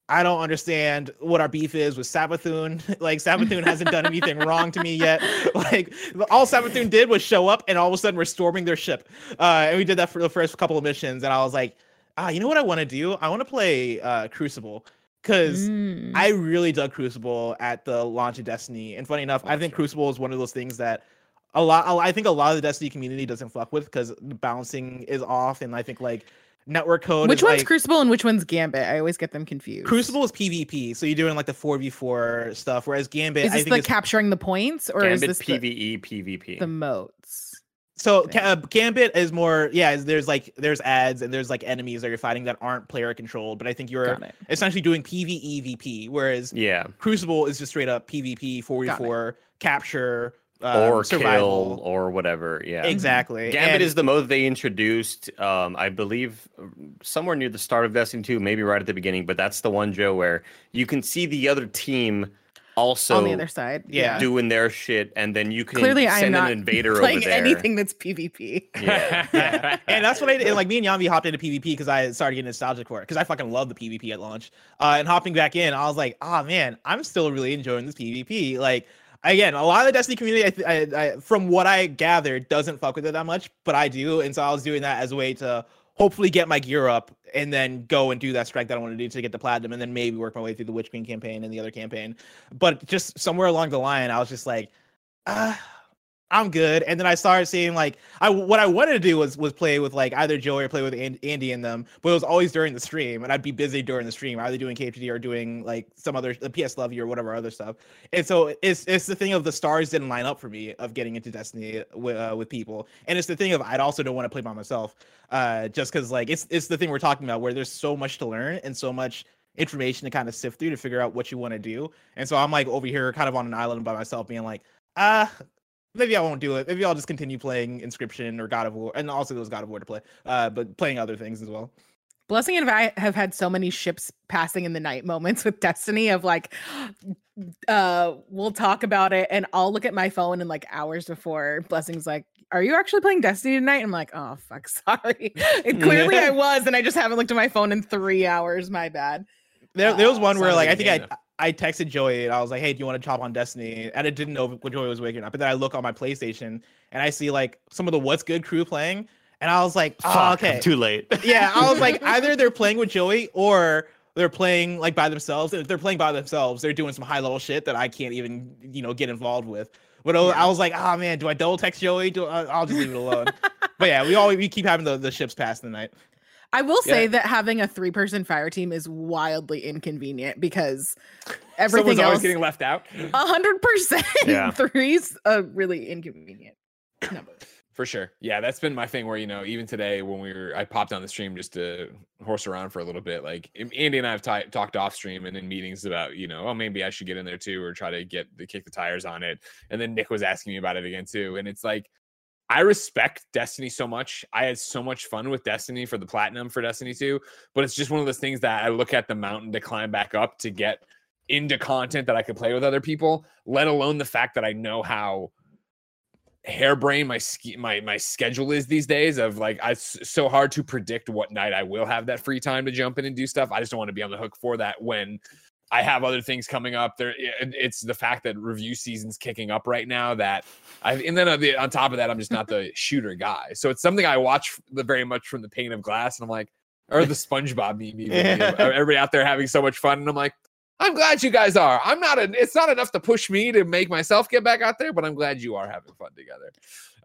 I don't understand what our beef is with Savathûn. like Savathûn hasn't done anything wrong to me yet. Like all Savathûn did was show up and all of a sudden we're storming their ship. Uh, and we did that for the first couple of missions. And I was like, ah, you know what I want to do? I want to play uh, Crucible because Mm. I really dug Crucible at the launch of Destiny. And funny enough, I think Crucible is one of those things that a lot. I think a lot of the Destiny community doesn't fuck with because the balancing is off, and I think like network code. which is, one's like, Crucible and which one's Gambit? I always get them confused. Crucible is PvP, so you're doing like the four v four stuff, whereas Gambit, is I think the is capturing the points or is Gambit this the, PVE PvP. the moats? So uh, Gambit is more yeah. There's like there's ads and there's like enemies that you're fighting that aren't player controlled, but I think you're essentially doing PvE VP, whereas yeah, Crucible is just straight up PvP four v Got four capture um, or survival. kill or whatever. Yeah, Exactly. Gambit And- is the mode they introduced, um, I believe, somewhere near the start of Destiny 2, maybe right at the beginning. But that's the one, Joe, where you can see the other team also on the other side. yeah. doing their shit, and then you can Clearly, I'm send not an invader playing over there. anything that's PvP. Yeah. yeah. and that's what I did. Like me and Yami hopped into PvP because I started getting nostalgic for it because I fucking love the PvP at launch. Uh, and hopping back in, I was like, oh man, I'm still really enjoying this PvP. Like again, a lot of the Destiny community, I, I, I from what I gathered, doesn't fuck with it that much, but I do. And so I was doing that as a way to hopefully get my gear up and then go and do that strike that I want to do to get the platinum and then maybe work my way through the Witch Queen campaign and the other campaign. But just somewhere along the line, I was just like, ah. I'm good. And then I started seeing like I what I wanted to do was was play with like either Joey or play with An- Andy and them, but it was always during the stream, and I'd be busy during the stream, either doing KFD or doing like some other the PS Love You or whatever other stuff. And so it's it's the thing of the stars didn't line up for me of getting into Destiny with uh, with people, and it's the thing of I'd also don't want to play by myself, uh, just because like it's it's the thing we're talking about where there's so much to learn and so much information to kind of sift through to figure out what you want to do. And so I'm like over here kind of on an island by myself, being like, ah, maybe I won't do it. Maybe I'll just continue playing Inscryption or God of War, and also those God of War to play, uh, but playing other things as well. Blessing and I have had so many ships passing in the night moments with Destiny of like, uh, we'll talk about it, and I'll look at my phone and like hours before Blessing's like, "Are you actually playing Destiny tonight?" I'm like, "Oh fuck, sorry." and clearly I was, and I just haven't looked at my phone in three hours. My bad. There, there was Uh, one where like I think I I texted Joey and I was like, "Hey, do you want to chop on Destiny?" And I didn't know if Joey was waking up. But then I look on my PlayStation and I see like some of the What's Good crew playing, and I was like, "Oh, Fuck, I'm okay." too late. yeah, I was like, either they're playing with Joey or they're playing like by themselves. And if they're playing by themselves, they're doing some high level shit that I can't even you know get involved with. But I- I was like, oh man, do I double text Joey? Do I, I'll just leave it alone. but yeah, we all we keep having the, the ships pass in the night. I will Yeah. say that having a three person fire team is wildly inconvenient because everything Someone's always else, getting left out. a hundred percent, three's a really inconvenient number. For sure. Yeah, that's been my thing where, you know, even today when we were, I popped on the stream just to horse around for a little bit. Like Andy and I have ti- talked off stream and in meetings about, you know, oh, maybe I should get in there too or try to get the kick the tires on it. And then Nick was asking me about it again too. And it's like, I respect Destiny so much. I had so much fun with Destiny for the platinum for Destiny 2, but it's just one of those things that I look at the mountain to climb back up to get into content that I could play with other people, let alone the fact that I know how harebrained my my my schedule is these days of like it's so hard to predict what night I will have that free time to jump in and do stuff. I just don't want to be on the hook for that when I have other things coming up. There, it's the fact that review season's kicking up right now. That I and then on, the, on top of that, I'm just not the shooter guy. So it's something I watch the very much from the pane of glass, and I'm like, or the SpongeBob meme, everybody out there having so much fun, and I'm like, I'm glad you guys are. I'm not. A, it's not enough to push me to make myself get back out there, but I'm glad you are having fun together.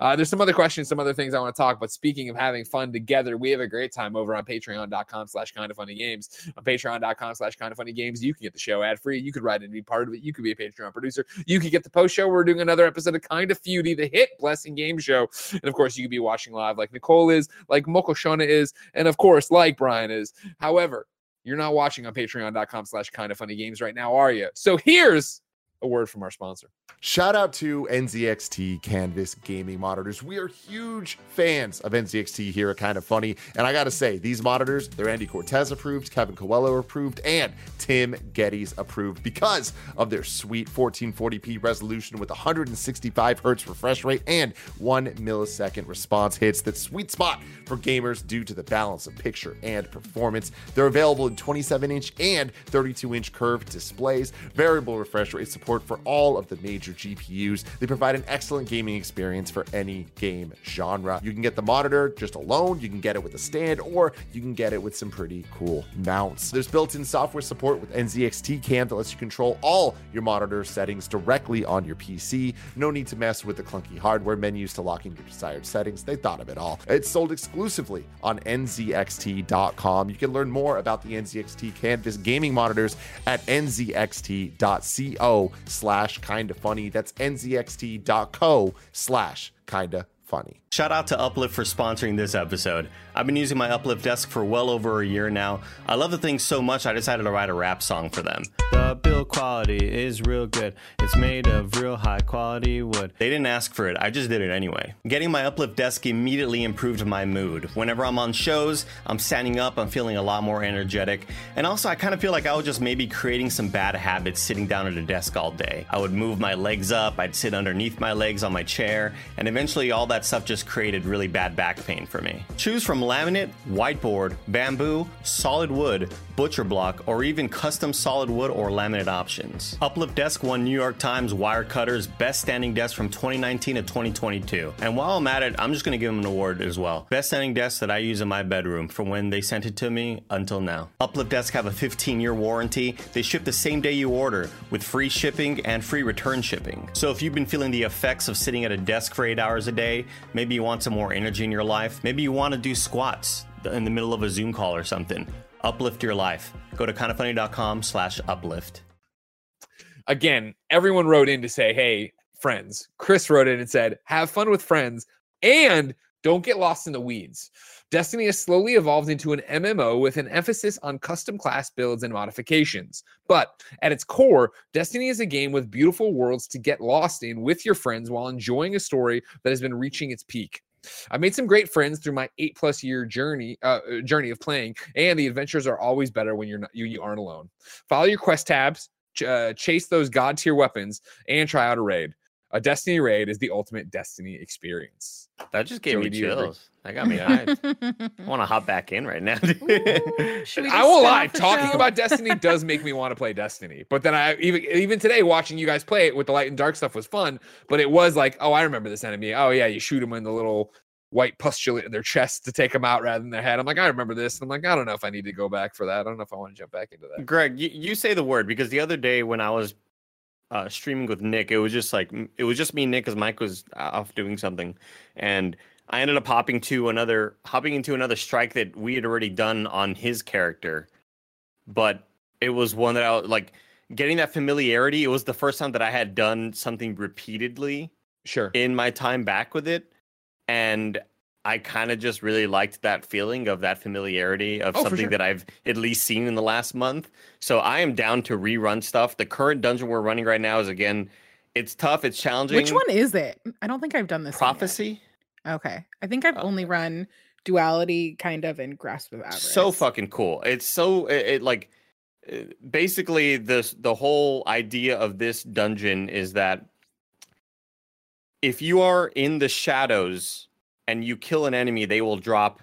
Uh, there's some other questions, some other things I want to talk. But speaking of having fun together, we have a great time over on Patreon.com/slash Kind of Funny Games. On Patreon.com/slash Kind of Funny Games, you can get the show ad free. You could write and be part of it. You could be a Patreon producer. You could get the post show. We're doing another episode of Kind of Feudy, the hit Blessing Game Show, and of course, you could be watching live like Nicole is, like Mokoshona is, and of course, like Brian is. However, you're not watching on patreon.com slash kind of funny games right now, are you? So here's a word from our sponsor. Shout out to NZXT Canvas gaming monitors. We are huge fans of NZXT here at Kind of Funny. And I got to say, these monitors, they're Andy Cortez approved, Kevin Coelho approved, and Tim Gettys approved because of their sweet 1440p resolution with 165 hertz refresh rate and one millisecond response hits. That sweet spot for gamers due to the balance of picture and performance. They're available in 27 inch and 32 inch curved displays, variable refresh rate support for all of the major GPUs. They provide an excellent gaming experience for any game genre. You can get the monitor just alone, you can get it with a stand, or you can get it with some pretty cool mounts. There's built in software support with NZXT Cam that lets you control all your monitor settings directly on your PC. No need to mess with the clunky hardware menus to lock in your desired settings. They thought of it all. It's sold exclusively on NZXT.com. You can learn more about the NZXT Canvas gaming monitors at NZXT.co slash kinda funny. That's NZXT.co slash kinda funny. Shout out to Uplift for sponsoring this episode. I've been using my Uplift desk for well over a year now. I love the thing so much I decided to write a rap song for them. The build quality is real good. It's made of real high quality wood. They didn't ask for it, I just did it anyway. Getting my Uplift desk immediately improved my mood. Whenever I'm on shows, I'm standing up, I'm feeling a lot more energetic. And also, I kind of feel like I was just maybe creating some bad habits sitting down at a desk all day. I would move my legs up, I'd sit underneath my legs on my chair, and eventually all that stuff just created really bad back pain for me. Choose from laminate, whiteboard, bamboo, solid wood, butcher block, or even custom solid wood or laminate options. Uplift Desk won New York Times Wirecutter's Best Standing Desk from 2019 to 2022. And while I'm at it, I'm just to give them an award as well. Best standing desk that I use in my bedroom from when they sent it to me until now. Uplift Desk have a 15 year warranty. They ship the same day you order with free shipping and free return shipping. So if you've been feeling the effects of sitting at a desk for eight hours a day, maybe you want some more energy in your life, maybe you want to do squats in the middle of a Zoom call or something. Uplift your life. Go to kindoffunny.com slash uplift. Again, everyone wrote in to say, hey, friends. Chris wrote in and said, have fun with friends and don't get lost in the weeds. Destiny has slowly evolved into an MMO with an emphasis on custom class builds and modifications. But at its core, Destiny is a game with beautiful worlds to get lost in with your friends while enjoying a story that has been reaching its peak. I made some great friends through my eight plus year journey uh, journey of playing, and the adventures are always better when you're not you, you aren't alone. Follow your quest tabs, ch- uh, chase those god tier weapons, and try out a raid. A Destiny raid is the ultimate Destiny experience. That just gave Joey, me do you chills. That got me hyped. I want to hop back in right now. Should we I won't lie. Talking show? about Destiny does make me want to play Destiny. But then I even even today watching you guys play it with the light and dark stuff was fun. But it was like, oh, I remember this enemy. Oh yeah, you shoot them in the little white pustulate in their chest to take them out rather than their head. I'm like, I remember this. And I'm like, I don't know if I need to go back for that. I don't know if I want to jump back into that. Greg, you, you say the word because the other day when I was uh, streaming with Nick, it was just like it was just me and Nick because Mike was off doing something, and I ended up hopping to another hopping into another strike that we had already done on his character, but it was one that I was like getting that familiarity. It was the first time that I had done something repeatedly Sure. in my time back with it, and I kind of just really liked that feeling of that familiarity of Oh, something sure. that I've at least seen in the last month. So I am down to rerun stuff. The current dungeon we're running right now is again, it's tough, it's challenging. Which one is it? I don't think I've done this. Prophecy. Okay. I think I've only run duality kind of and grasp of avarice. So fucking cool. It's so it, it like uh, basically this the whole idea of this dungeon is that if you are in the shadows and you kill an enemy, they will drop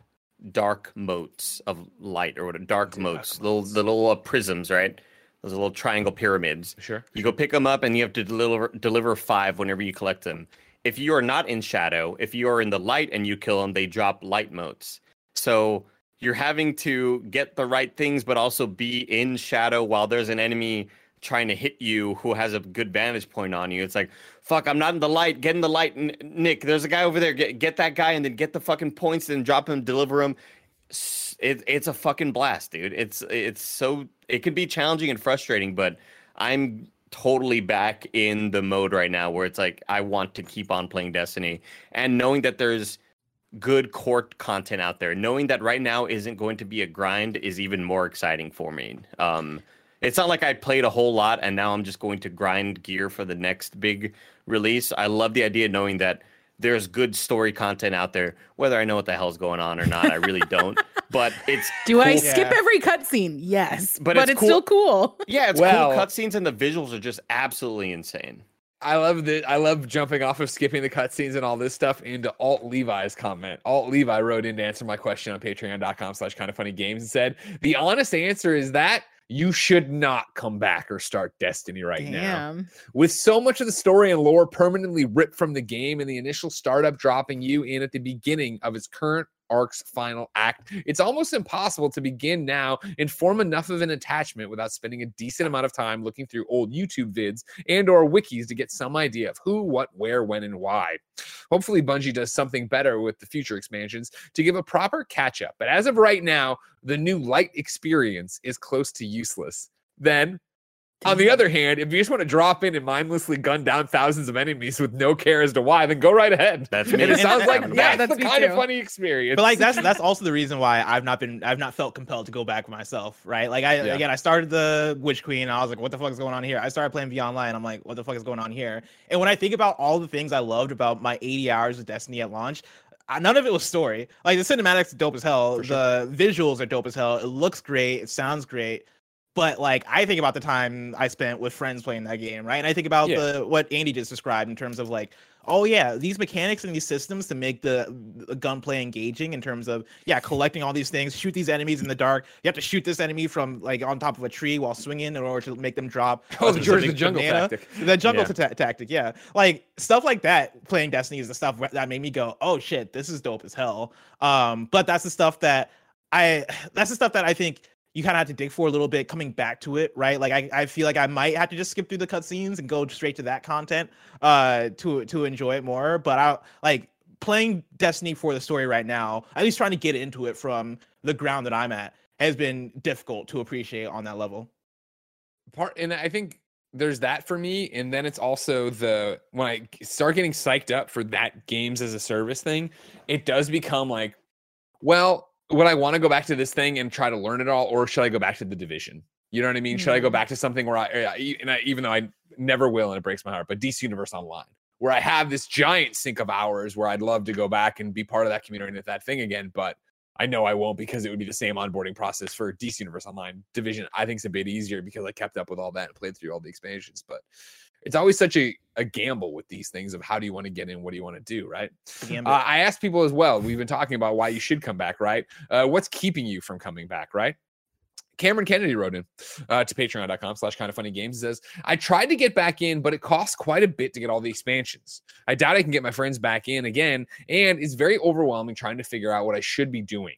dark motes of light or what dark Dark motes, little little uh, prisms, right? Those little triangle pyramids. Sure. You go pick them up and you have to deliver deliver five whenever you collect them. If you are not in shadow, if you are in the light and you kill them, they drop light motes. So you're having to get the right things, but also be in shadow while there's an enemy trying to hit you who has a good vantage point on you. It's like, fuck, I'm not in the light. Get in the light, Nick. There's a guy over there. Get get that guy, and then get the fucking points, and drop him, deliver him. It, it's a fucking blast, dude. It's it's so it can be challenging and frustrating, but I'm totally back in the mode right now where it's like I want to keep on playing Destiny and knowing that there's good court content out there, knowing that right now isn't going to be a grind is even more exciting for me. Um, it's not like I played a whole lot and now I'm just going to grind gear for the next big release. I love the idea knowing that there's good story content out there. Whether I know what the hell's going on or not, I really don't. But it's Do I skip Yeah. every cutscene? Yes, But but, it's it's, cool- still cool. Yeah, it's Well- cool cutscenes and the visuals are just absolutely insane. I love that. I love jumping off of skipping the cutscenes and all this stuff into Alt Levi's comment. Alt Levi wrote in to answer my question on patreon.com slash kind of funny games and said, The honest answer is that you should not come back or start Destiny right now. With so much of the story and lore permanently ripped from the game and the initial startup dropping you in at the beginning of its current arc's final act, it's almost impossible to begin now and form enough of an attachment without spending a decent amount of time looking through old YouTube vids and or wikis to get some idea of who, what, where, when, and why. Hopefully Bungie does something better with the future expansions to give a proper catch up. But as of right now, the new light experience is close to useless. Then on the other hand, if you just want to drop in and mindlessly gun down thousands of enemies with no care as to why, then go right ahead. That's me. And it sounds like Yeah, that's, that's the me kind of funny experience. but like that's that's also the reason why I've not been I've not felt compelled to go back myself, right? Like I Yeah. again I started the Witch Queen and I was like, what the fuck is going on here? I started playing V Online, I'm like, what the fuck is going on here? And when I think about all the things I loved about my 80 hours of Destiny at launch, uh, none of it was story. Like the cinematics are dope as hell, sure. the visuals are dope as hell. It looks great, it sounds great. But like I think about the time I spent with friends playing that game, right? And I think about Yeah. the what Andy just described in terms of like oh yeah these mechanics and these systems to make the, the gunplay engaging in terms of yeah collecting all these things shoot these enemies in the dark you have to shoot this enemy from like on top of a tree while swinging in order to make them drop Oh, the George the Jungle banana. tactic. the jungle Yeah. ta- tactic yeah like stuff like that playing destiny is the stuff that made me go oh shit this is dope as hell um but that's the stuff that i that's the stuff that i think you kind of have to dig for a little bit coming back to it, right? Like I, I feel like I might have to just skip through the cutscenes and go straight to that content uh to to enjoy it more. But I like playing Destiny for the story right now, at least trying to get into it from the ground that I'm at has been difficult to appreciate on that level. part and i think there's that for me and then it's also the when I start getting psyched up for that games as a service thing it does become like well would i want to go back to this thing and try to learn it all or should i go back to the division you know what i mean should i go Mm. back to something where i, and I even though i never will and it breaks my heart but dc universe online where i have this giant sink of hours where i'd love to go back and be part of that community and that thing again but I know I won't because it would be the same onboarding process for DC Universe Online division. I think it's a bit easier because I kept up with all that and played through all the expansions. But it's always such a, a gamble with these things of how do you want to get in, what do you want to do, right? Uh, I asked people as well. We've been talking about why you should come back, right? Uh, what's keeping you from coming back, right? Cameron Kennedy wrote in uh, to patreon.com slash kind of funny games. He says, I tried to get back in, but it costs quite a bit to get all the expansions. I doubt I can get my friends back in again, and it's very overwhelming trying to figure out what I should be doing.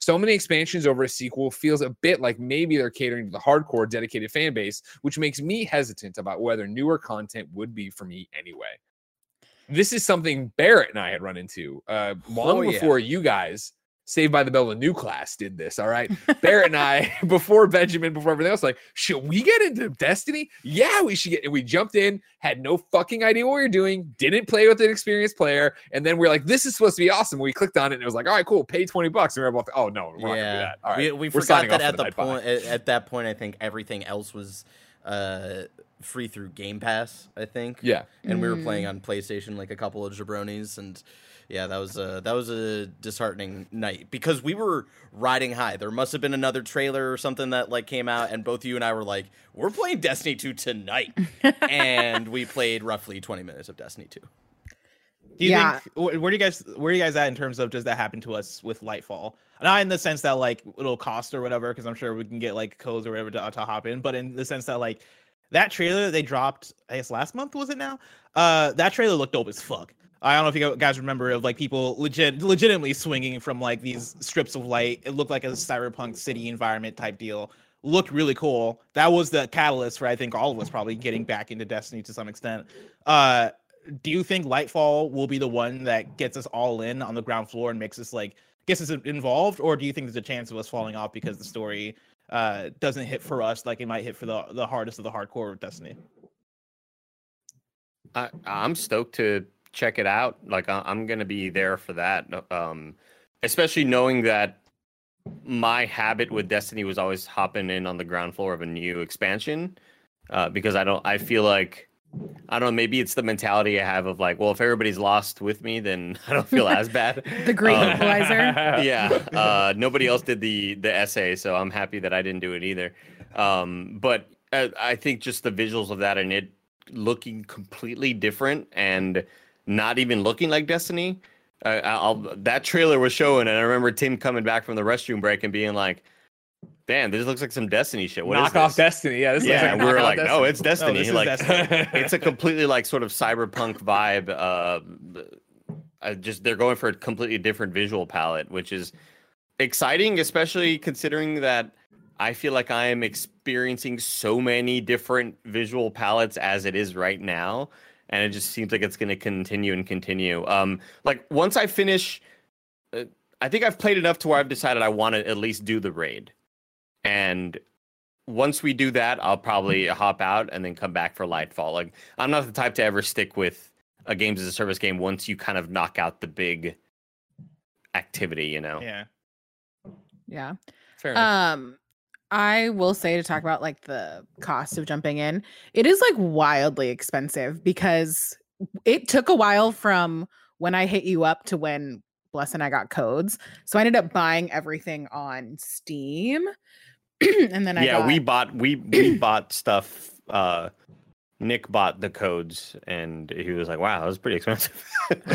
So many expansions over a sequel feels a bit like maybe they're catering to the hardcore dedicated fan base, which makes me hesitant about whether newer content would be for me anyway. This is something Barrett and I had run into uh, long Oh, yeah. before you guys, Saved by the Bell, the new class, did this. All right. Barrett and I, before Benjamin, before everything else, like, should we get into Destiny? Yeah, we should get. And we jumped in, had no fucking idea what we were doing, didn't play with an experienced player, and then we are like, this is supposed to be awesome. We clicked on it, and it was like, all right, cool, pay twenty bucks. And we are both, oh no, we're not gonna do that. All right, we, we we're forgot that at for the point at, at that point. I think everything else was uh, free through Game Pass. I think. Yeah, and we were playing on PlayStation like a couple of jabronis and yeah that was a that was a disheartening night because we were riding high there must have been another trailer or something that like came out and both you and I were like we're playing Destiny 2 tonight and we played roughly 20 minutes of Destiny 2 Do you Yeah. think where do you guys where are you guys at in terms of does that happen to us with Lightfall? Not in the sense that like it'll cost or whatever, because I'm sure we can get like codes or whatever to, to hop in, but in the sense that like that trailer they dropped, I guess last month was it now? Uh, that trailer looked dope as fuck. I don't know if you guys remember of like people legit legitimately swinging from like these strips of light. It looked like a cyberpunk city environment type deal. Looked really cool. That was the catalyst for I think all of us probably getting back into Destiny to some extent. Uh, do you think Lightfall will be the one that gets us all in on the ground floor and makes us like gets us involved, or do you think there's a chance of us falling off because the story uh, doesn't hit for us like it might hit for the the hardest of the hardcore of Destiny? I, I'm stoked to check it out. Like I, I'm gonna be there for that. Um, especially knowing that my habit with Destiny was always hopping in on the ground floor of a new expansion. Uh, because I don't, I feel like I don't know. Maybe it's the mentality I have of like, well, if everybody's lost with me, then I don't feel as bad. The great Um, equalizer. yeah. Uh, nobody else did the the essay, so I'm happy that I didn't do it either. Um, but uh, I think just the visuals of that and it looking completely different and not even looking like Destiny. Uh, I'll, that trailer was showing, and I remember Tim coming back from the restroom break and being like, "Damn, this looks like some Destiny shit." What is Knock off this?" Destiny. Yeah, this yeah, looks like we were like, "No, it's Destiny." is like, Destiny. it's a completely like sort of cyberpunk vibe. Uh, uh, just they're going for a completely different visual palette, which is exciting, especially considering that I feel like I am experiencing so many different visual palettes as it is right now, and it just seems like it's going to continue and continue. Um, like once I finish, uh, I think I've played enough to where I've decided I want to at least do the raid, and once we do that, I'll probably hop out and then come back for Lightfall. Like I'm not the type to ever stick with a games as a service game once you kind of knock out the big activity, you know. Yeah. Yeah. Fair enough. Um, I will say to talk about like the cost of jumping in, it is like wildly expensive because it took a while from when I hit you up to when Bless and I got codes. So I ended up buying everything on Steam. and then I yeah, got, we bought we we bought stuff uh Nick bought the codes and he was like, "Wow, that was pretty expensive."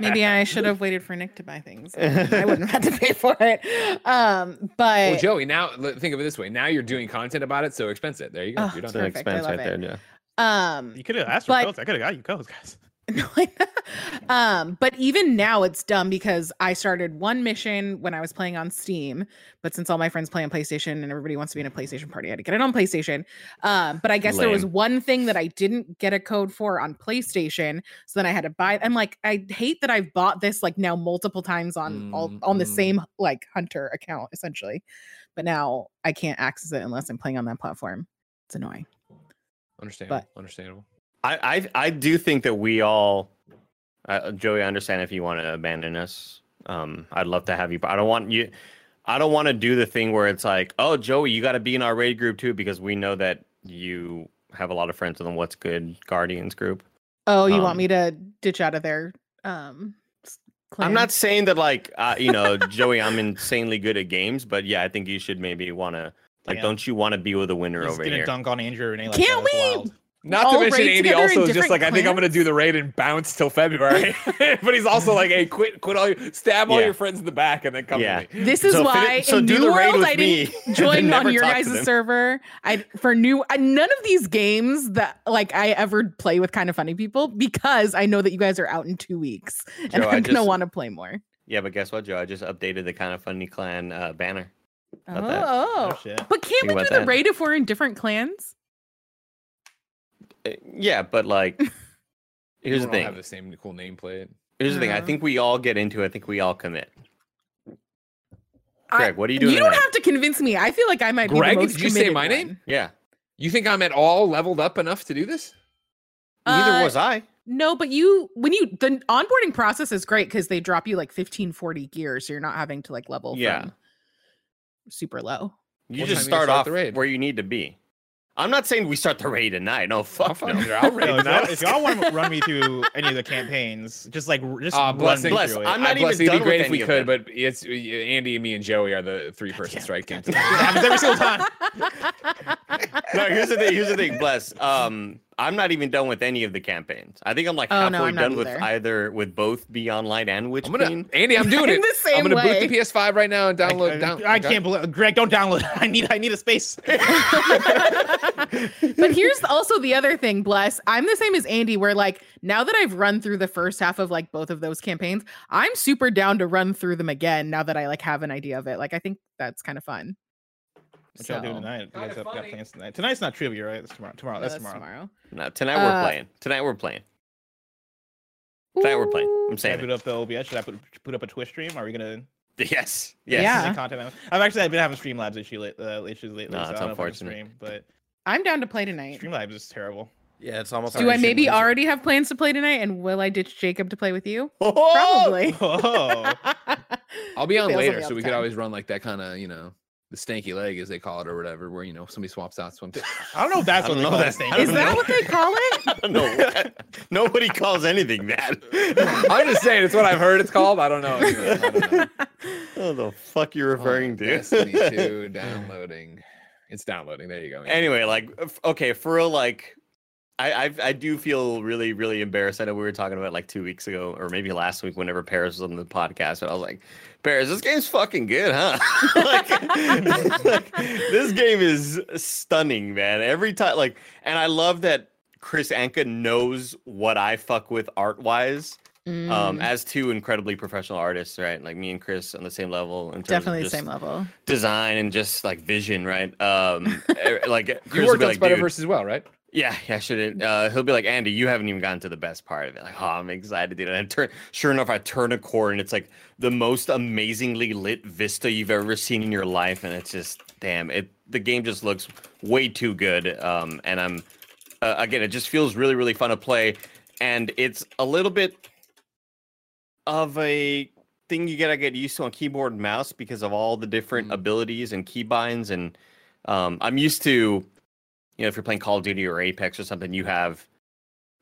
maybe I should have waited for Nick to buy things. I wouldn't have had to pay for it. Um, but well, Joey, now think of it this way. Now you're doing content about it, so expense it. There you go. Oh, you're It's done. an Perfect, expense right it. there, yeah. um You could have asked for But- codes. I could have got you codes, guys. um, but even now it's dumb because I started one mission when I was playing on Steam, but since all my friends play on PlayStation and everybody wants to be in a PlayStation party, I had to get it on PlayStation. Um, but I guess there was one thing that I didn't get a code for on PlayStation, so then I had to buy. I'm like, I hate that I've bought this like now multiple times on all Mm, on the mm. same like Hunter account essentially, but now I can't access it unless I'm playing on that platform. It's annoying. Understandable. Understandable. I, I I do think that we all, uh, Joey, I understand if you want to abandon us. Um, I'd love to have you, but I don't want you. I don't want to do the thing where it's like, oh, Joey, you got to be in our raid group too, because we know that you have a lot of friends in the What's Good Guardians group. Oh, you Um, want me to ditch out of there? um? s- I'm not saying that like, uh, you know, Joey, I'm insanely good at games, but yeah, I think you should maybe want to. Like, Yeah. don't you want to be with a winner Just over gonna here? dunk on Andrew and like Can't we? wild. Not to mention raid Andy together in also is just different like I think I'm gonna do the raid and bounce till February. but he's also like, hey, quit quit all your stab all Yeah. your friends in the back and then come Yeah. to me. This is So fin- why so in do New the raid World with I didn't join on your talk to guys' server. I for new I, none of these games that like I ever play with kind of funny people because I know that you guys are out in two weeks and Joe, I I'm gonna want to play more. Yeah, but guess what, Joe? I just updated the kind of funny clan uh, banner. Oh, oh. Oh, shit. but can't Think we do the that. raid if we're in different clans? Uh, Yeah, but like, here's the thing. Have the same cool nameplate. Here's the thing. I think we all get into it. I think we all commit. I- Greg, what are you doing? You don't tonight? have to convince me. I feel like I might Greg, be the most did you say committed my name? Yeah, You think I'm at all leveled up enough to do this? neither Uh, was I. No, but you when you the onboarding process is great because they drop you like 1540 gear, so you're not having to like level Yeah. from super low. You what just time you start start off the raid? where you need to be. I'm not saying we start the raid tonight. night. No, I'll fuck fucking no. I'll raid No, if, y'all, now. if y'all want to run me through any of the campaigns, just like just Uh, run blessing- me Bless, through it. I'm I not bless, even it'd be great with if we could, them. but it's uh, Andy, and me, and Joey are the three person strike team. happens every single time. no, here's the thing. Here's the thing, bless. Um, I'm not even done with any of the campaigns. I think I'm like Oh, no, halfway I'm not done with either. either with both Beyond Light and Witch I'm gonna, Queen. Andy, I'm doing I'm it. the same I'm gonna way. boot the PS5 right now and download. I- down, I okay? can't believe Greg. Don't download. I need. I need a space. but here's also the other thing, bless. I'm the same as Andy, where like now that I've run through the first half of like both of those campaigns, I'm super down to run through them again now that I like have an idea of it. Like I think that's kind of fun. What y'all doing So- tonight? You Kinda guys have got funny. plans tonight. Tonight's not trivia, right? That's tomorrow. Tomorrow. No, That's, that's tomorrow. No, tonight we're Uh, playing. Tonight we're playing. Tonight we're playing. I'm Should I saying put up the OBS? Should I put put up a Twitch stream? Are we gonna Yes. Yeah. Yes. see content? I've actually I've been having Streamlabs issue late, uh, issues lately. No, so it's I don't know if I can unfortunate. Stream, but I'm down to play tonight. Streamlabs is terrible. Yeah, it's almost. Do I maybe should lose it. already have plans to play tonight? And will I ditch Jacob to play with you? Oh! Probably. Oh, I'll be on later, so we upside. could always run like that kind of, you know, the stanky leg as they call it or whatever, where you know somebody swaps out something. I don't know if that's I what they know call that. this thing. Is that know. what they call it? no, nobody calls anything that. I'm just saying, it's what I've heard it's called. I don't know. anyway, I don't know. What the fuck you're oh, referring Oh, to? Destiny 2 downloading. It's downloading. There you go. Andy. anyway, like, okay, for real, like, I, I I do feel really really embarrassed. I know we were talking about it, like two weeks ago or maybe last week whenever Paris was on the podcast. But I was like, Paris, this game's fucking good, huh? like, like, this game is stunning, man. Every time, like, and I love that Chris Anka knows what I fuck with art wise. Um, Mm, as two incredibly professional artists, right? Like me and Chris on the same level in terms definitely of the same level. design and just like vision, right? Um, like Chris will worked be on like, Spider Verse as well, right? Yeah, yeah, shouldn't. uh, he'll be like, Andy, you haven't even gotten to the best part of it. Like, oh, I'm excited, dude. And I turn, sure enough, I turn a corner and it's like the most amazingly lit vista you've ever seen in your life, and it's just, damn, it. The game just looks way too good. Um, and I'm, uh, again, it just feels really, really fun to play, and it's a little bit of a thing you gotta get used to on keyboard and mouse because of all the different Mm. abilities and keybinds and um, I'm used to, you know, if you're playing Call of Duty or Apex or something, you have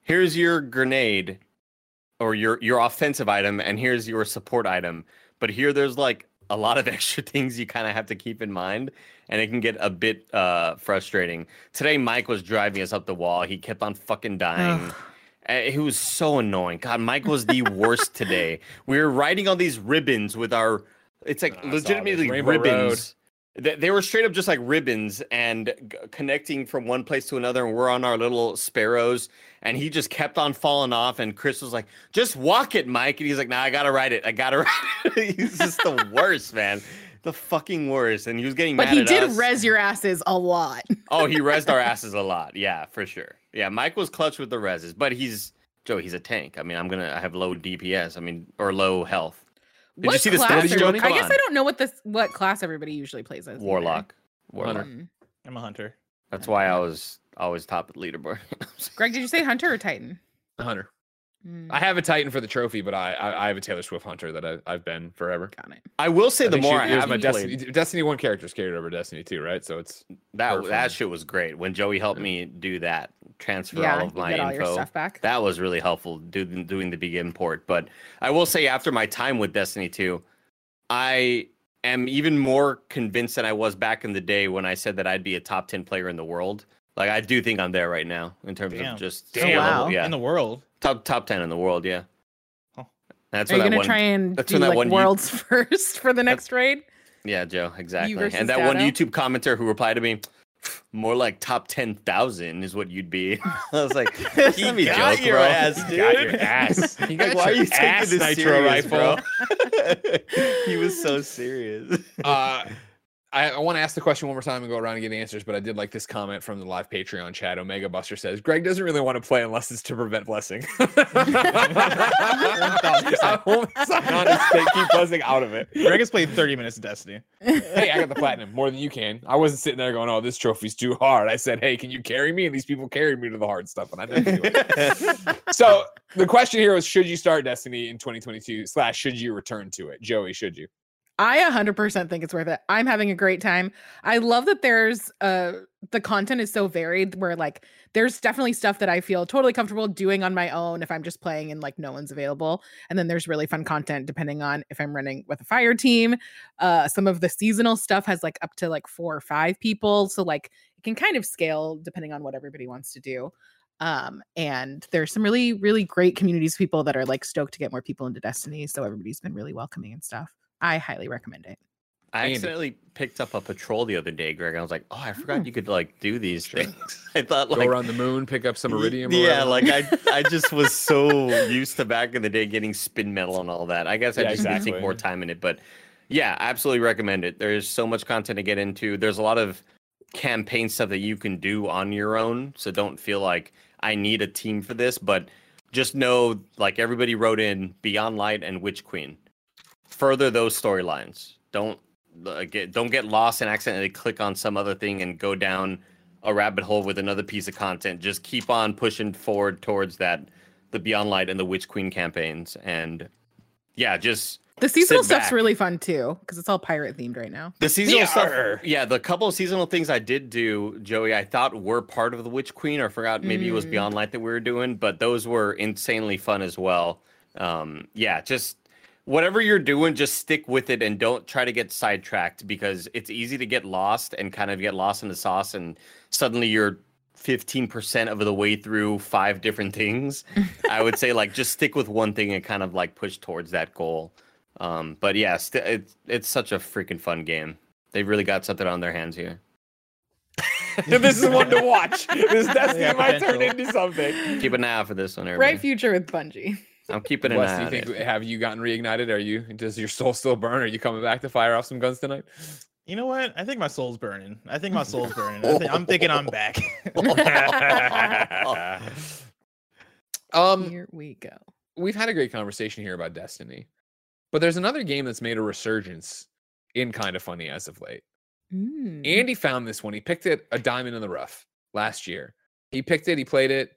here's your grenade or your your offensive item and here's your support item. But here there's like a lot of extra things you kind of have to keep in mind and it can get a bit uh frustrating. Today Mike was driving us up the wall. He kept on fucking dying. Uh, He was so annoying. God, Mike was the worst today. We were riding on these ribbons with our. It's like I legitimately ribbons. They, they were straight up just like ribbons and g- connecting from one place to another. And we're on our little sparrows, and he just kept on falling off. And Chris was like, "Just walk it, Mike." And he's like, "Nah, I gotta ride it. I gotta ride it." he's just the worst, man. The fucking worst. And he was getting mad. But mad he did us. res your asses a lot. Oh, he rezzed our asses a lot. Yeah, for sure. Yeah, Mike was clutch with the reses, but he's Joe. He's a tank. I mean, I'm gonna I have low DPS. I mean, or low health. Did you What see the class stats, are- Joni? I guess. I don't know what this what class everybody usually plays as. either. Warlock. Warlock. Hunter. Mm. I'm a hunter. That's why I was always top at leaderboard. Greg, did you say Hunter or Titan? Hunter. Mm, I have a Titan for the trophy, but I I, I have a Taylor Swift Hunter that I, I've been forever. got it. I will say I the more she- I have my played, Destiny Destiny One characters carried over Destiny Two, right? So it's that her that shit was great when Joey helped me do that transfer Yeah, all of my get all your info. stuff back. That was really helpful doing doing the big import. But I will say, after my time with Destiny 2, I am even more convinced than I was back in the day when I said that I'd be a top 10 player in the world. Like I do think I'm there right now in terms Damn. of just Damn. skill wow. Yeah, In the world. Top top 10 in the world. Yeah. Huh. That's Are you gonna one. try and do when that like one you- worlds first for the next raid? Yeah, Joe, exactly. And that one YouTube commenter who replied to me, more like top 10,000 is what you'd be. I was like, let me got joke, your bro. ass, You got your dude. ass. You Like, got why are you taking this nitro serious, rifle. bro? he was so serious. uh, I, I want to ask the question one more time and go around and get answers, but I did like this comment from the live Patreon chat. Omega Buster says Greg doesn't really want to play unless it's to prevent blessing. I won't sign on to stay, keep blessing out of it. Greg has played 30 minutes of Destiny. Hey, I got the platinum more than you can. I wasn't sitting there going, "Oh, this trophy's too hard." I said, "Hey, can you carry me?" And these people carried me to the hard stuff, and I didn't do it. so the question here was: Should you start Destiny in 2022? Slash, should you return to it? Joey, should you? I 100% think it's worth it. I'm having a great time. I love that there's uh the content is so varied where like there's definitely stuff that I feel totally comfortable doing on my own if I'm just playing and like no one's available. And then there's really fun content depending on if I'm running with a fire team. Uh some of the seasonal stuff has like up to like 4 or 5 people, so like it can kind of scale depending on what everybody wants to do. Um, and there's some really, really great communities people that are like stoked to get more people into Destiny. So everybody's been really welcoming and stuff. I highly recommend it. I accidentally picked up a patrol the other day, Greg. I was like, oh, I forgot Oh. you could like do these things. I thought like Go around the moon, pick up some y- iridium. Yeah, whatever. like I I just was so used to back in the day getting spin metal and all that. I guess I Yeah, just need to exactly. sink more time in it. But yeah, absolutely recommend it. There's so much content to get into. There's a lot of campaign stuff that you can do on your own. So don't feel like I need a team for this, but just know like everybody wrote in Beyond Light and Witch Queen. Further those storylines. Don't uh, get don't get lost and accidentally click on some other thing and go down a rabbit hole with another piece of content. Just keep on pushing forward towards that the Beyond Light and the Witch Queen campaigns and yeah, just The seasonal Sit stuff's back. really fun too, because it's all pirate themed right now. the seasonal stuff. Yeah, the couple of seasonal things I did do, Joey, I thought were part of the Witch Queen. Or forgot maybe it was Mm. Beyond Light that we were doing, but those were insanely fun as well. Um, yeah, just whatever you're doing, just stick with it and don't try to get sidetracked because it's easy to get lost and kind of get lost in the sauce, and suddenly you're 15% of the way through five different things. I would say like just stick with one thing and kind of like push towards that goal. Um, but yeah, st- it's it's such a freaking fun game. They've really got something on their hands here. this is one to watch. This Destiny Yeah, might turn into something. Keep an eye out for this one, everybody. Bright future with Bungie. I'm keeping an Wes, eye do you think it. have you gotten reignited? Are you does your soul still burn? Are you coming back to fire off some guns tonight? You know what? I think my soul's burning. I think my soul's burning. I think, I'm thinking I'm back. um, Here we go. we've had a great conversation here about Destiny, but there's another game that's made a resurgence in kind of funny as of late. Mm. Andy found this one. He picked it a diamond in the rough last year. He picked it. He played it.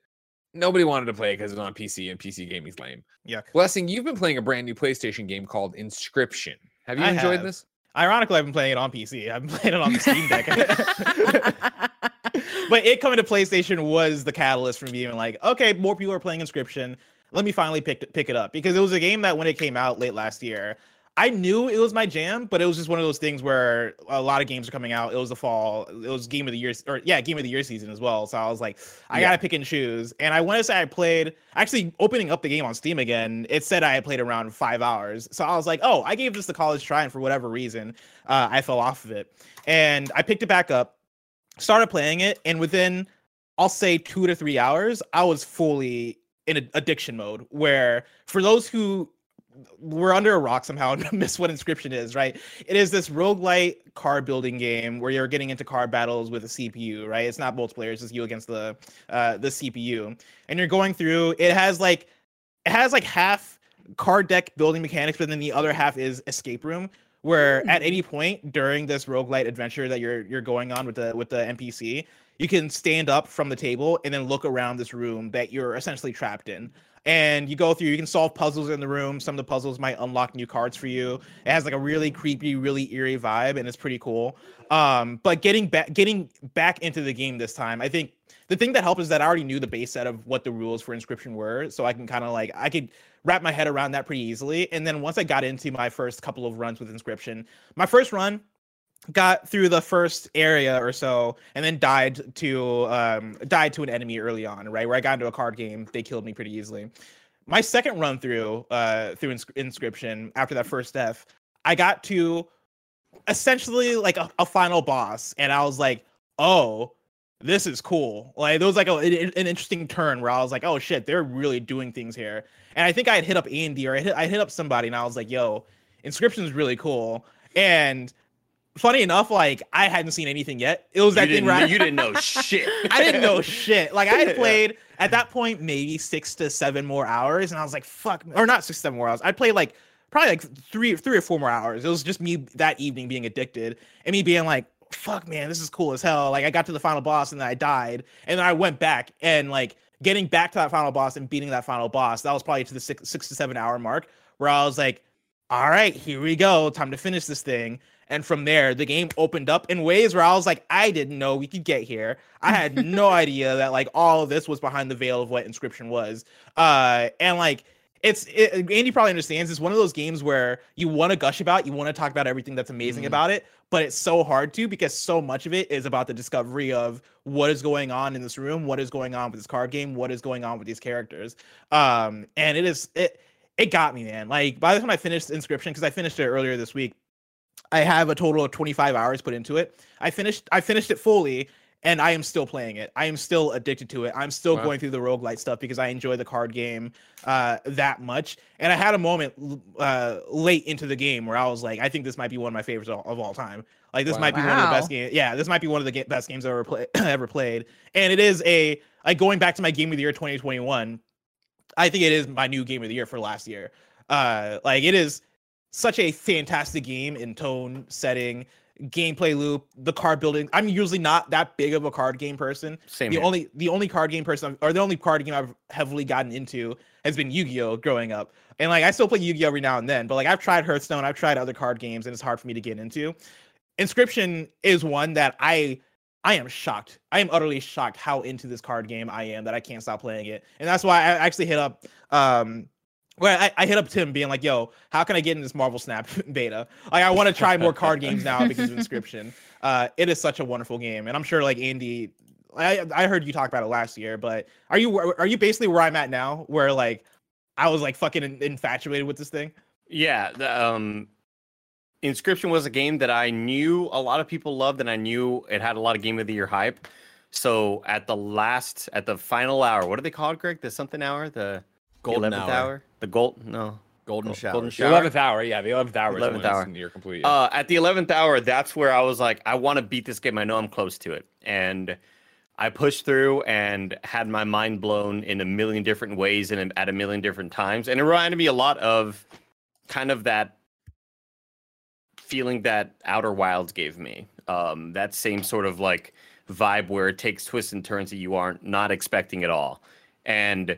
Nobody wanted to play it because it's on PC and PC gaming's lame. Yuck. Blessing, you've been playing a brand new PlayStation game called Inscryption. Have you I enjoyed have. this? Ironically, I've been playing it on PC. I've been playing it on the Steam Deck. but it coming to PlayStation was the catalyst for me being like, okay, more people are playing Inscryption. Let me finally pick pick it up because it was a game that when it came out late last year, I knew it was my jam, but it was just one of those things where a lot of games are coming out. It was the fall. It was game of the year or yeah, game of the year season as well. So I was like, I Yeah. gotta pick and choose. And I want to say I played actually opening up the game on Steam again. It said I had played around five hours. So I was like, oh, I gave this the college try, and for whatever reason, uh, I fell off of it. And I picked it back up, started playing it, and within I'll say two to three hours, I was fully in addiction mode. Where for those who were under a rock somehow and miss what inscryption is, right? It is this roguelite car building game where you're getting into car battles with a CPU, right? It's not multiplayer, it's just you against the uh the CPU. And you're going through it has like it has like half card deck building mechanics, but then the other half is escape room where at any point during this roguelite adventure that you're you're going on with the with the NPC, you can stand up from the table and then look around this room that you're essentially trapped in. And you go through, you can solve puzzles in the room. Some of the puzzles might unlock new cards for you. It has like a really creepy, really eerie vibe, and it's pretty cool. Um, but getting back getting back into the game this time, I think the thing that helped is that I already knew the base set of what the rules for inscryption were. So I can kind of like I could wrap my head around that pretty easily. And then once I got into my first couple of runs with inscryption, my first run got through the first area or so and then died to um died to an enemy early on right where i got into a card game. They killed me pretty easily. My second run through uh through ins- inscryption after that first death i got to essentially like a, a final boss. And i was like oh this is cool. Like there was like a, an interesting turn where i was like oh shit they're really doing things here. And i think i had hit up andy or i hit, I hit up somebody and i was like yo inscryption is really cool. And funny enough like i hadn't seen anything yet it was You that thing where you didn't know shit. I didn't know shit. Like I had played at that point maybe six to seven more hours, and I was like, "Fuck," or not six to seven more hours. I played like probably like three, three or four more hours. It was just me that evening being addicted, and me being like, "Fuck, man, this is cool as hell." Like I got to the final boss, and then I died, and then I went back and like getting back to that final boss and beating that final boss. That was probably to the six, six to seven hour mark, where I was like, "All right, here we go, time to finish this thing." And from there, the game opened up in ways where I was like, I didn't know we could get here. I had no idea that like all of this was behind the veil of what inscryption was. Uh, and like it's it, Andy probably understands. It's one of those games where you want to gush about, you want to talk about everything that's amazing Mhm. about it, but it's so hard to because so much of it is about the discovery of what is going on in this room, what is going on with this card game, what is going on with these characters. Um, and it is it it got me, man. Like by the time I finished Inscryption, because I finished it earlier this week, I have a total of 25 hours put into it. I finished I finished it fully and I am still playing it. I am still addicted to it. I'm still Wow. going through the roguelite stuff because I enjoy the card game uh, that much. And I had a moment uh, late into the game where I was like, I think this might be one of my favorites of, of all time. Like this Wow. might be one of the best Wow. games. Yeah, this might be one of the ga- best games I've ever play- ever played. And it is a like going back to my game of the year 2021. I think it is my new game of the year for last year. Uh, like it is such a fantastic game in tone, setting, gameplay loop, the card building. I'm usually not that big of a card game person. Same the here. only the only card game person or the only card game I've heavily gotten into has been Yu-Gi-Oh growing up. And like I still play Yu-Gi-Oh every now and then, but like I've tried Hearthstone, I've tried other card games and it's hard for me to get into. Inscryption is one that I I am shocked. I am utterly shocked how into this card game I am that I can't stop playing it. And that's why I actually hit up um well, I, I hit up Tim being like, yo, how can I get in this Marvel Snap beta? Like I want to try more card games now because of Inscryption. Uh it is such a wonderful game. And I'm sure like Andy I I heard you talk about it last year, but are you are you basically where I'm at now where like I was like fucking infatuated with this thing? Yeah, the, um, Inscryption was a game that I knew a lot of people loved, and I knew it had a lot of Game of the Year hype. So at the last, at the final hour, what do they call it, Greg? The something hour, the Golden 11th hour. the gold, no, Golden Gol- shower. golden The eleventh hour, yeah, the eleventh hour. 11th is hour. when you're complete. yeah. Uh, at the eleventh hour, that's where I was like, I want to beat this game. I know I'm close to it, and I pushed through and had my mind blown in a million different ways and at a million different times, and it reminded me a lot of kind of that feeling that Outer Wilds gave me. Um, that same sort of like vibe where it takes twists and turns that you aren't not expecting at all, and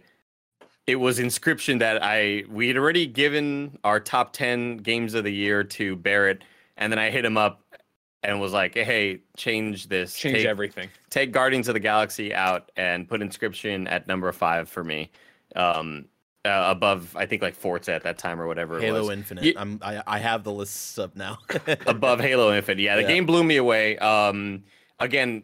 it was Inscryption that I we had already given our top ten games of the year to Barrett, and then I hit him up and was like, "Hey, change this, Change take, everything. take Guardians of the Galaxy out and put Inscryption at number five for me, um, uh, above I think like Forza at that time or whatever it Halo. Infinite. Ye- I'm, I I have the lists up now. above Halo Infinite. Yeah, the Yeah. game blew me away. Um, again,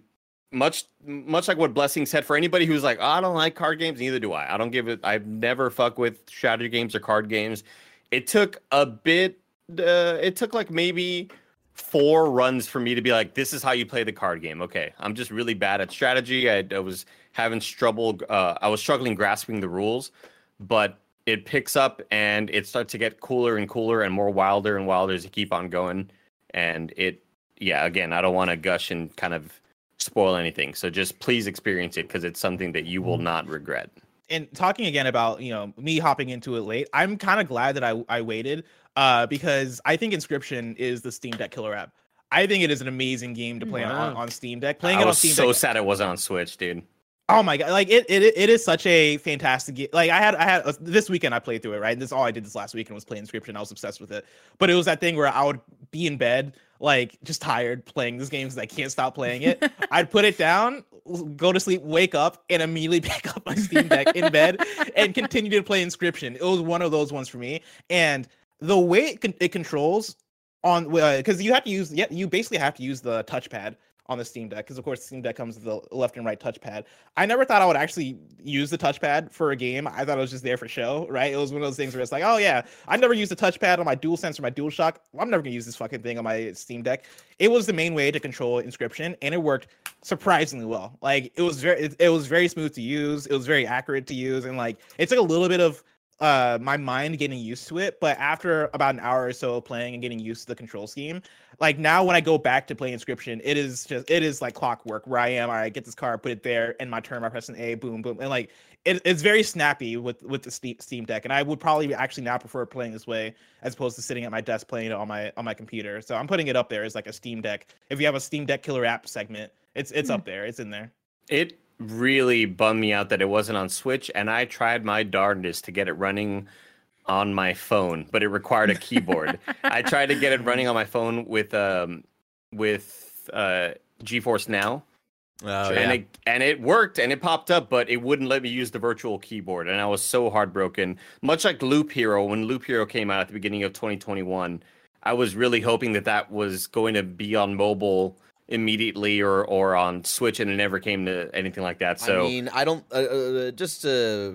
much much like what Blessing said. For anybody who's like, oh, I don't like card games, neither do I. I don't give it. I've never fuck with strategy games or card games. It took a bit. Uh, it took like maybe four runs for me to be like, this is how you play the card game. Okay, I'm just really bad at strategy. I, I was having trouble. Uh, I was struggling grasping the rules, but it picks up and it starts to get cooler and cooler and more wilder and wilder as you keep on going. And it, yeah, again, I don't want to gush and kind of spoil anything. So just please experience it because it's something that you will not regret. and talking again about you know me hopping into it late i'm kind of glad that i i waited uh because i think inscryption is the steam deck killer app i think it is an amazing game to play on, Wow. on steam deck playing I it on was steam so deck sad it wasn't on Switch, dude. oh my god like it, it it is such a fantastic game like i had i had uh, this weekend i played through it right this all i did this last weekend was play inscryption i was obsessed with it but it was that thing where i would be in bed like just tired playing this game because i can't stop playing it I'd put it down, go to sleep, wake up, and immediately pick up my Steam Deck in bed and continue to play Inscryption. It was one of those ones for me. And the way it, con- it controls on uh, because you have to use yeah you basically have to use the touchpad on the Steam Deck because of course Steam Deck comes with the left and right touchpad. I never thought I would actually use the touchpad for a game. I thought it was just there for show, right? It was one of those things where it's like, oh yeah, I never used the touchpad on my DualSense or my dual DualShock. I'm never gonna use this fucking thing on my Steam Deck. It was the main way to control Inscryption, and it worked surprisingly well. Like it was very, it, it was very smooth to use. It was very accurate to use, and like it took a little bit of uh my mind getting used to it but after about an hour or so of playing and getting used to the control scheme like now when i go back to play inscryption it is just it is like clockwork where i am all right get this card put it there and my turn i press an a boom boom and like it, it's very snappy with with the steam, steam deck and i would probably actually now prefer playing this way as opposed to sitting at my desk playing it on my on my computer so i'm putting it up there as like a steam deck. If you have a steam deck killer app segment it's it's up there it's in there. It really bummed me out that it wasn't on Switch, and I tried my darndest to get it running on my phone, but it required a keyboard. I tried to get it running on my phone with um with uh GeForce Now, Oh, and it and it worked and it popped up, but it wouldn't let me use the virtual keyboard, and I was so heartbroken. Much like Loop Hero, when Loop Hero came out at the beginning of 2021, I was really hoping that that was going to be on mobile immediately or or on Switch, and it never came to anything like that. So I mean, I don't uh, uh, just uh, uh,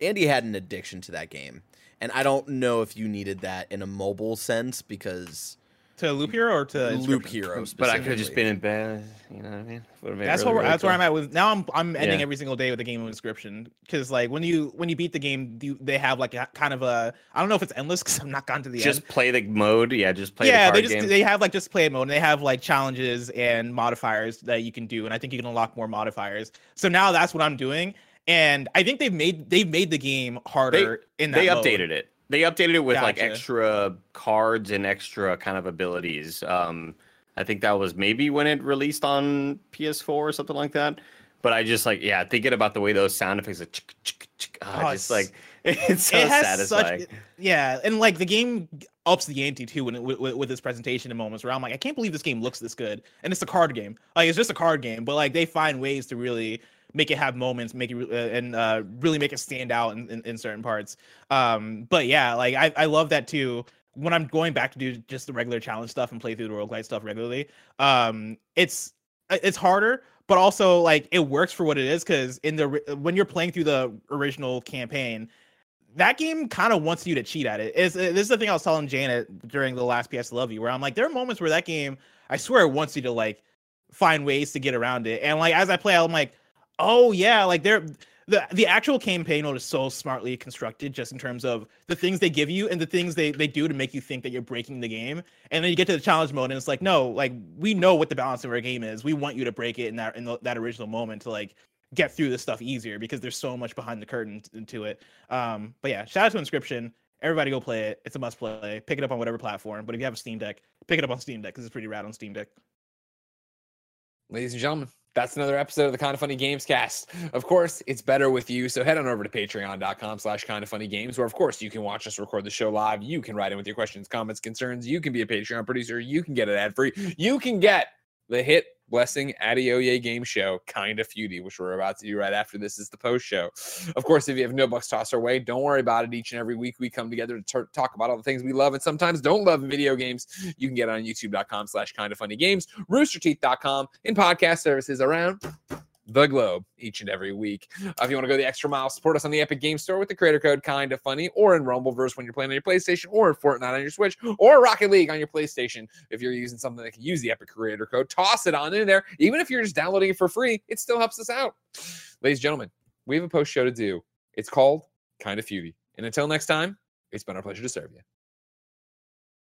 Andy had an addiction to that game, and I don't know if you needed that in a mobile sense because to Loop Hero or to Loop Inscription? Hero. but I could have just been in bed. You know what I mean? That's really, where really that's where. I'm at with now. I'm I'm ending Yeah. every single day with a game of inscryption because like when you when you beat the game, you, they have like a kind of a I don't know if it's endless because I'm not gone to the Just end. play the mode. Yeah, just play yeah, the they just game. they have like just play mode and they have like challenges and modifiers that you can do, and I think you can unlock more modifiers. So now that's what I'm doing, and I think they've made they've made the game harder in that. they mode. updated it. They updated it with like extra cards and extra kind of abilities. Um, I think that was maybe when it released on PS4 or something like that. But I just like, yeah, thinking about the way those sound effects, like, chick, chick, chick, ah, Oh, just it's- like it's so it satisfying. such yeah and like the game ups the ante too when it, with, with, with this presentation in moments where i'm like i can't believe this game looks this good and it's a card game like it's just a card game but like they find ways to really make it have moments make it uh, and uh, really make it stand out in, in, in certain parts um but yeah like I, I love that too when i'm going back to do just the regular challenge stuff and play through the roguelite stuff regularly um it's it's harder but also like it works for what it is because in the when you're playing through the original campaign that game kind of wants you to cheat at it. Is this is the thing I was telling Janet during the last PS Love You, where I'm like, there are moments where that game, I swear, it wants you to like find ways to get around it. And like as I play, I'm like, oh yeah, like there the the actual campaign mode is so smartly constructed, just in terms of the things they give you and the things they they do to make you think that you're breaking the game. And then you get to the challenge mode, and it's like, no, like we know what the balance of our game is. We want you to break it in that in the, that original moment to like get through this stuff easier because there's so much behind the curtain t- to it. Um, but yeah, shout out to Inscryption. Everybody go play it. It's a must play. Pick it up on whatever platform. But if you have a Steam Deck, pick it up on Steam Deck because it's pretty rad on Steam Deck. Ladies and gentlemen, that's another episode of the Kind of Funny Games cast. Of course, it's better with you. So head on over to patreon.com slash kind of funny games, where of course you can watch us record the show live. You can write in with your questions, comments, concerns. You can be a Patreon producer. You can get it ad free. You can get the hit blessing Adeoye game show, kind of feudy, which we're about to do right after this is the post show. Of course, if you have no bucks tossed our way, don't worry about it. Each and every week we come together to talk about all the things we love and sometimes don't love in video games. You can get on youtube.com slash kind of funny games, roosterteeth.com, and podcast services around the globe each and every week. Uh, if you want to go the extra mile, support us on the Epic Game Store with the creator code kind of funny, or in Rumbleverse when you're playing on your PlayStation, or in Fortnite on your Switch, or Rocket League on your PlayStation. If you're using something that can use the Epic creator code, toss it on in there. Even if you're just downloading it for free, it still helps us out. Ladies and gentlemen, we have a post show to do. It's called Kind of Feudy. And until next time, it's been our pleasure to serve you.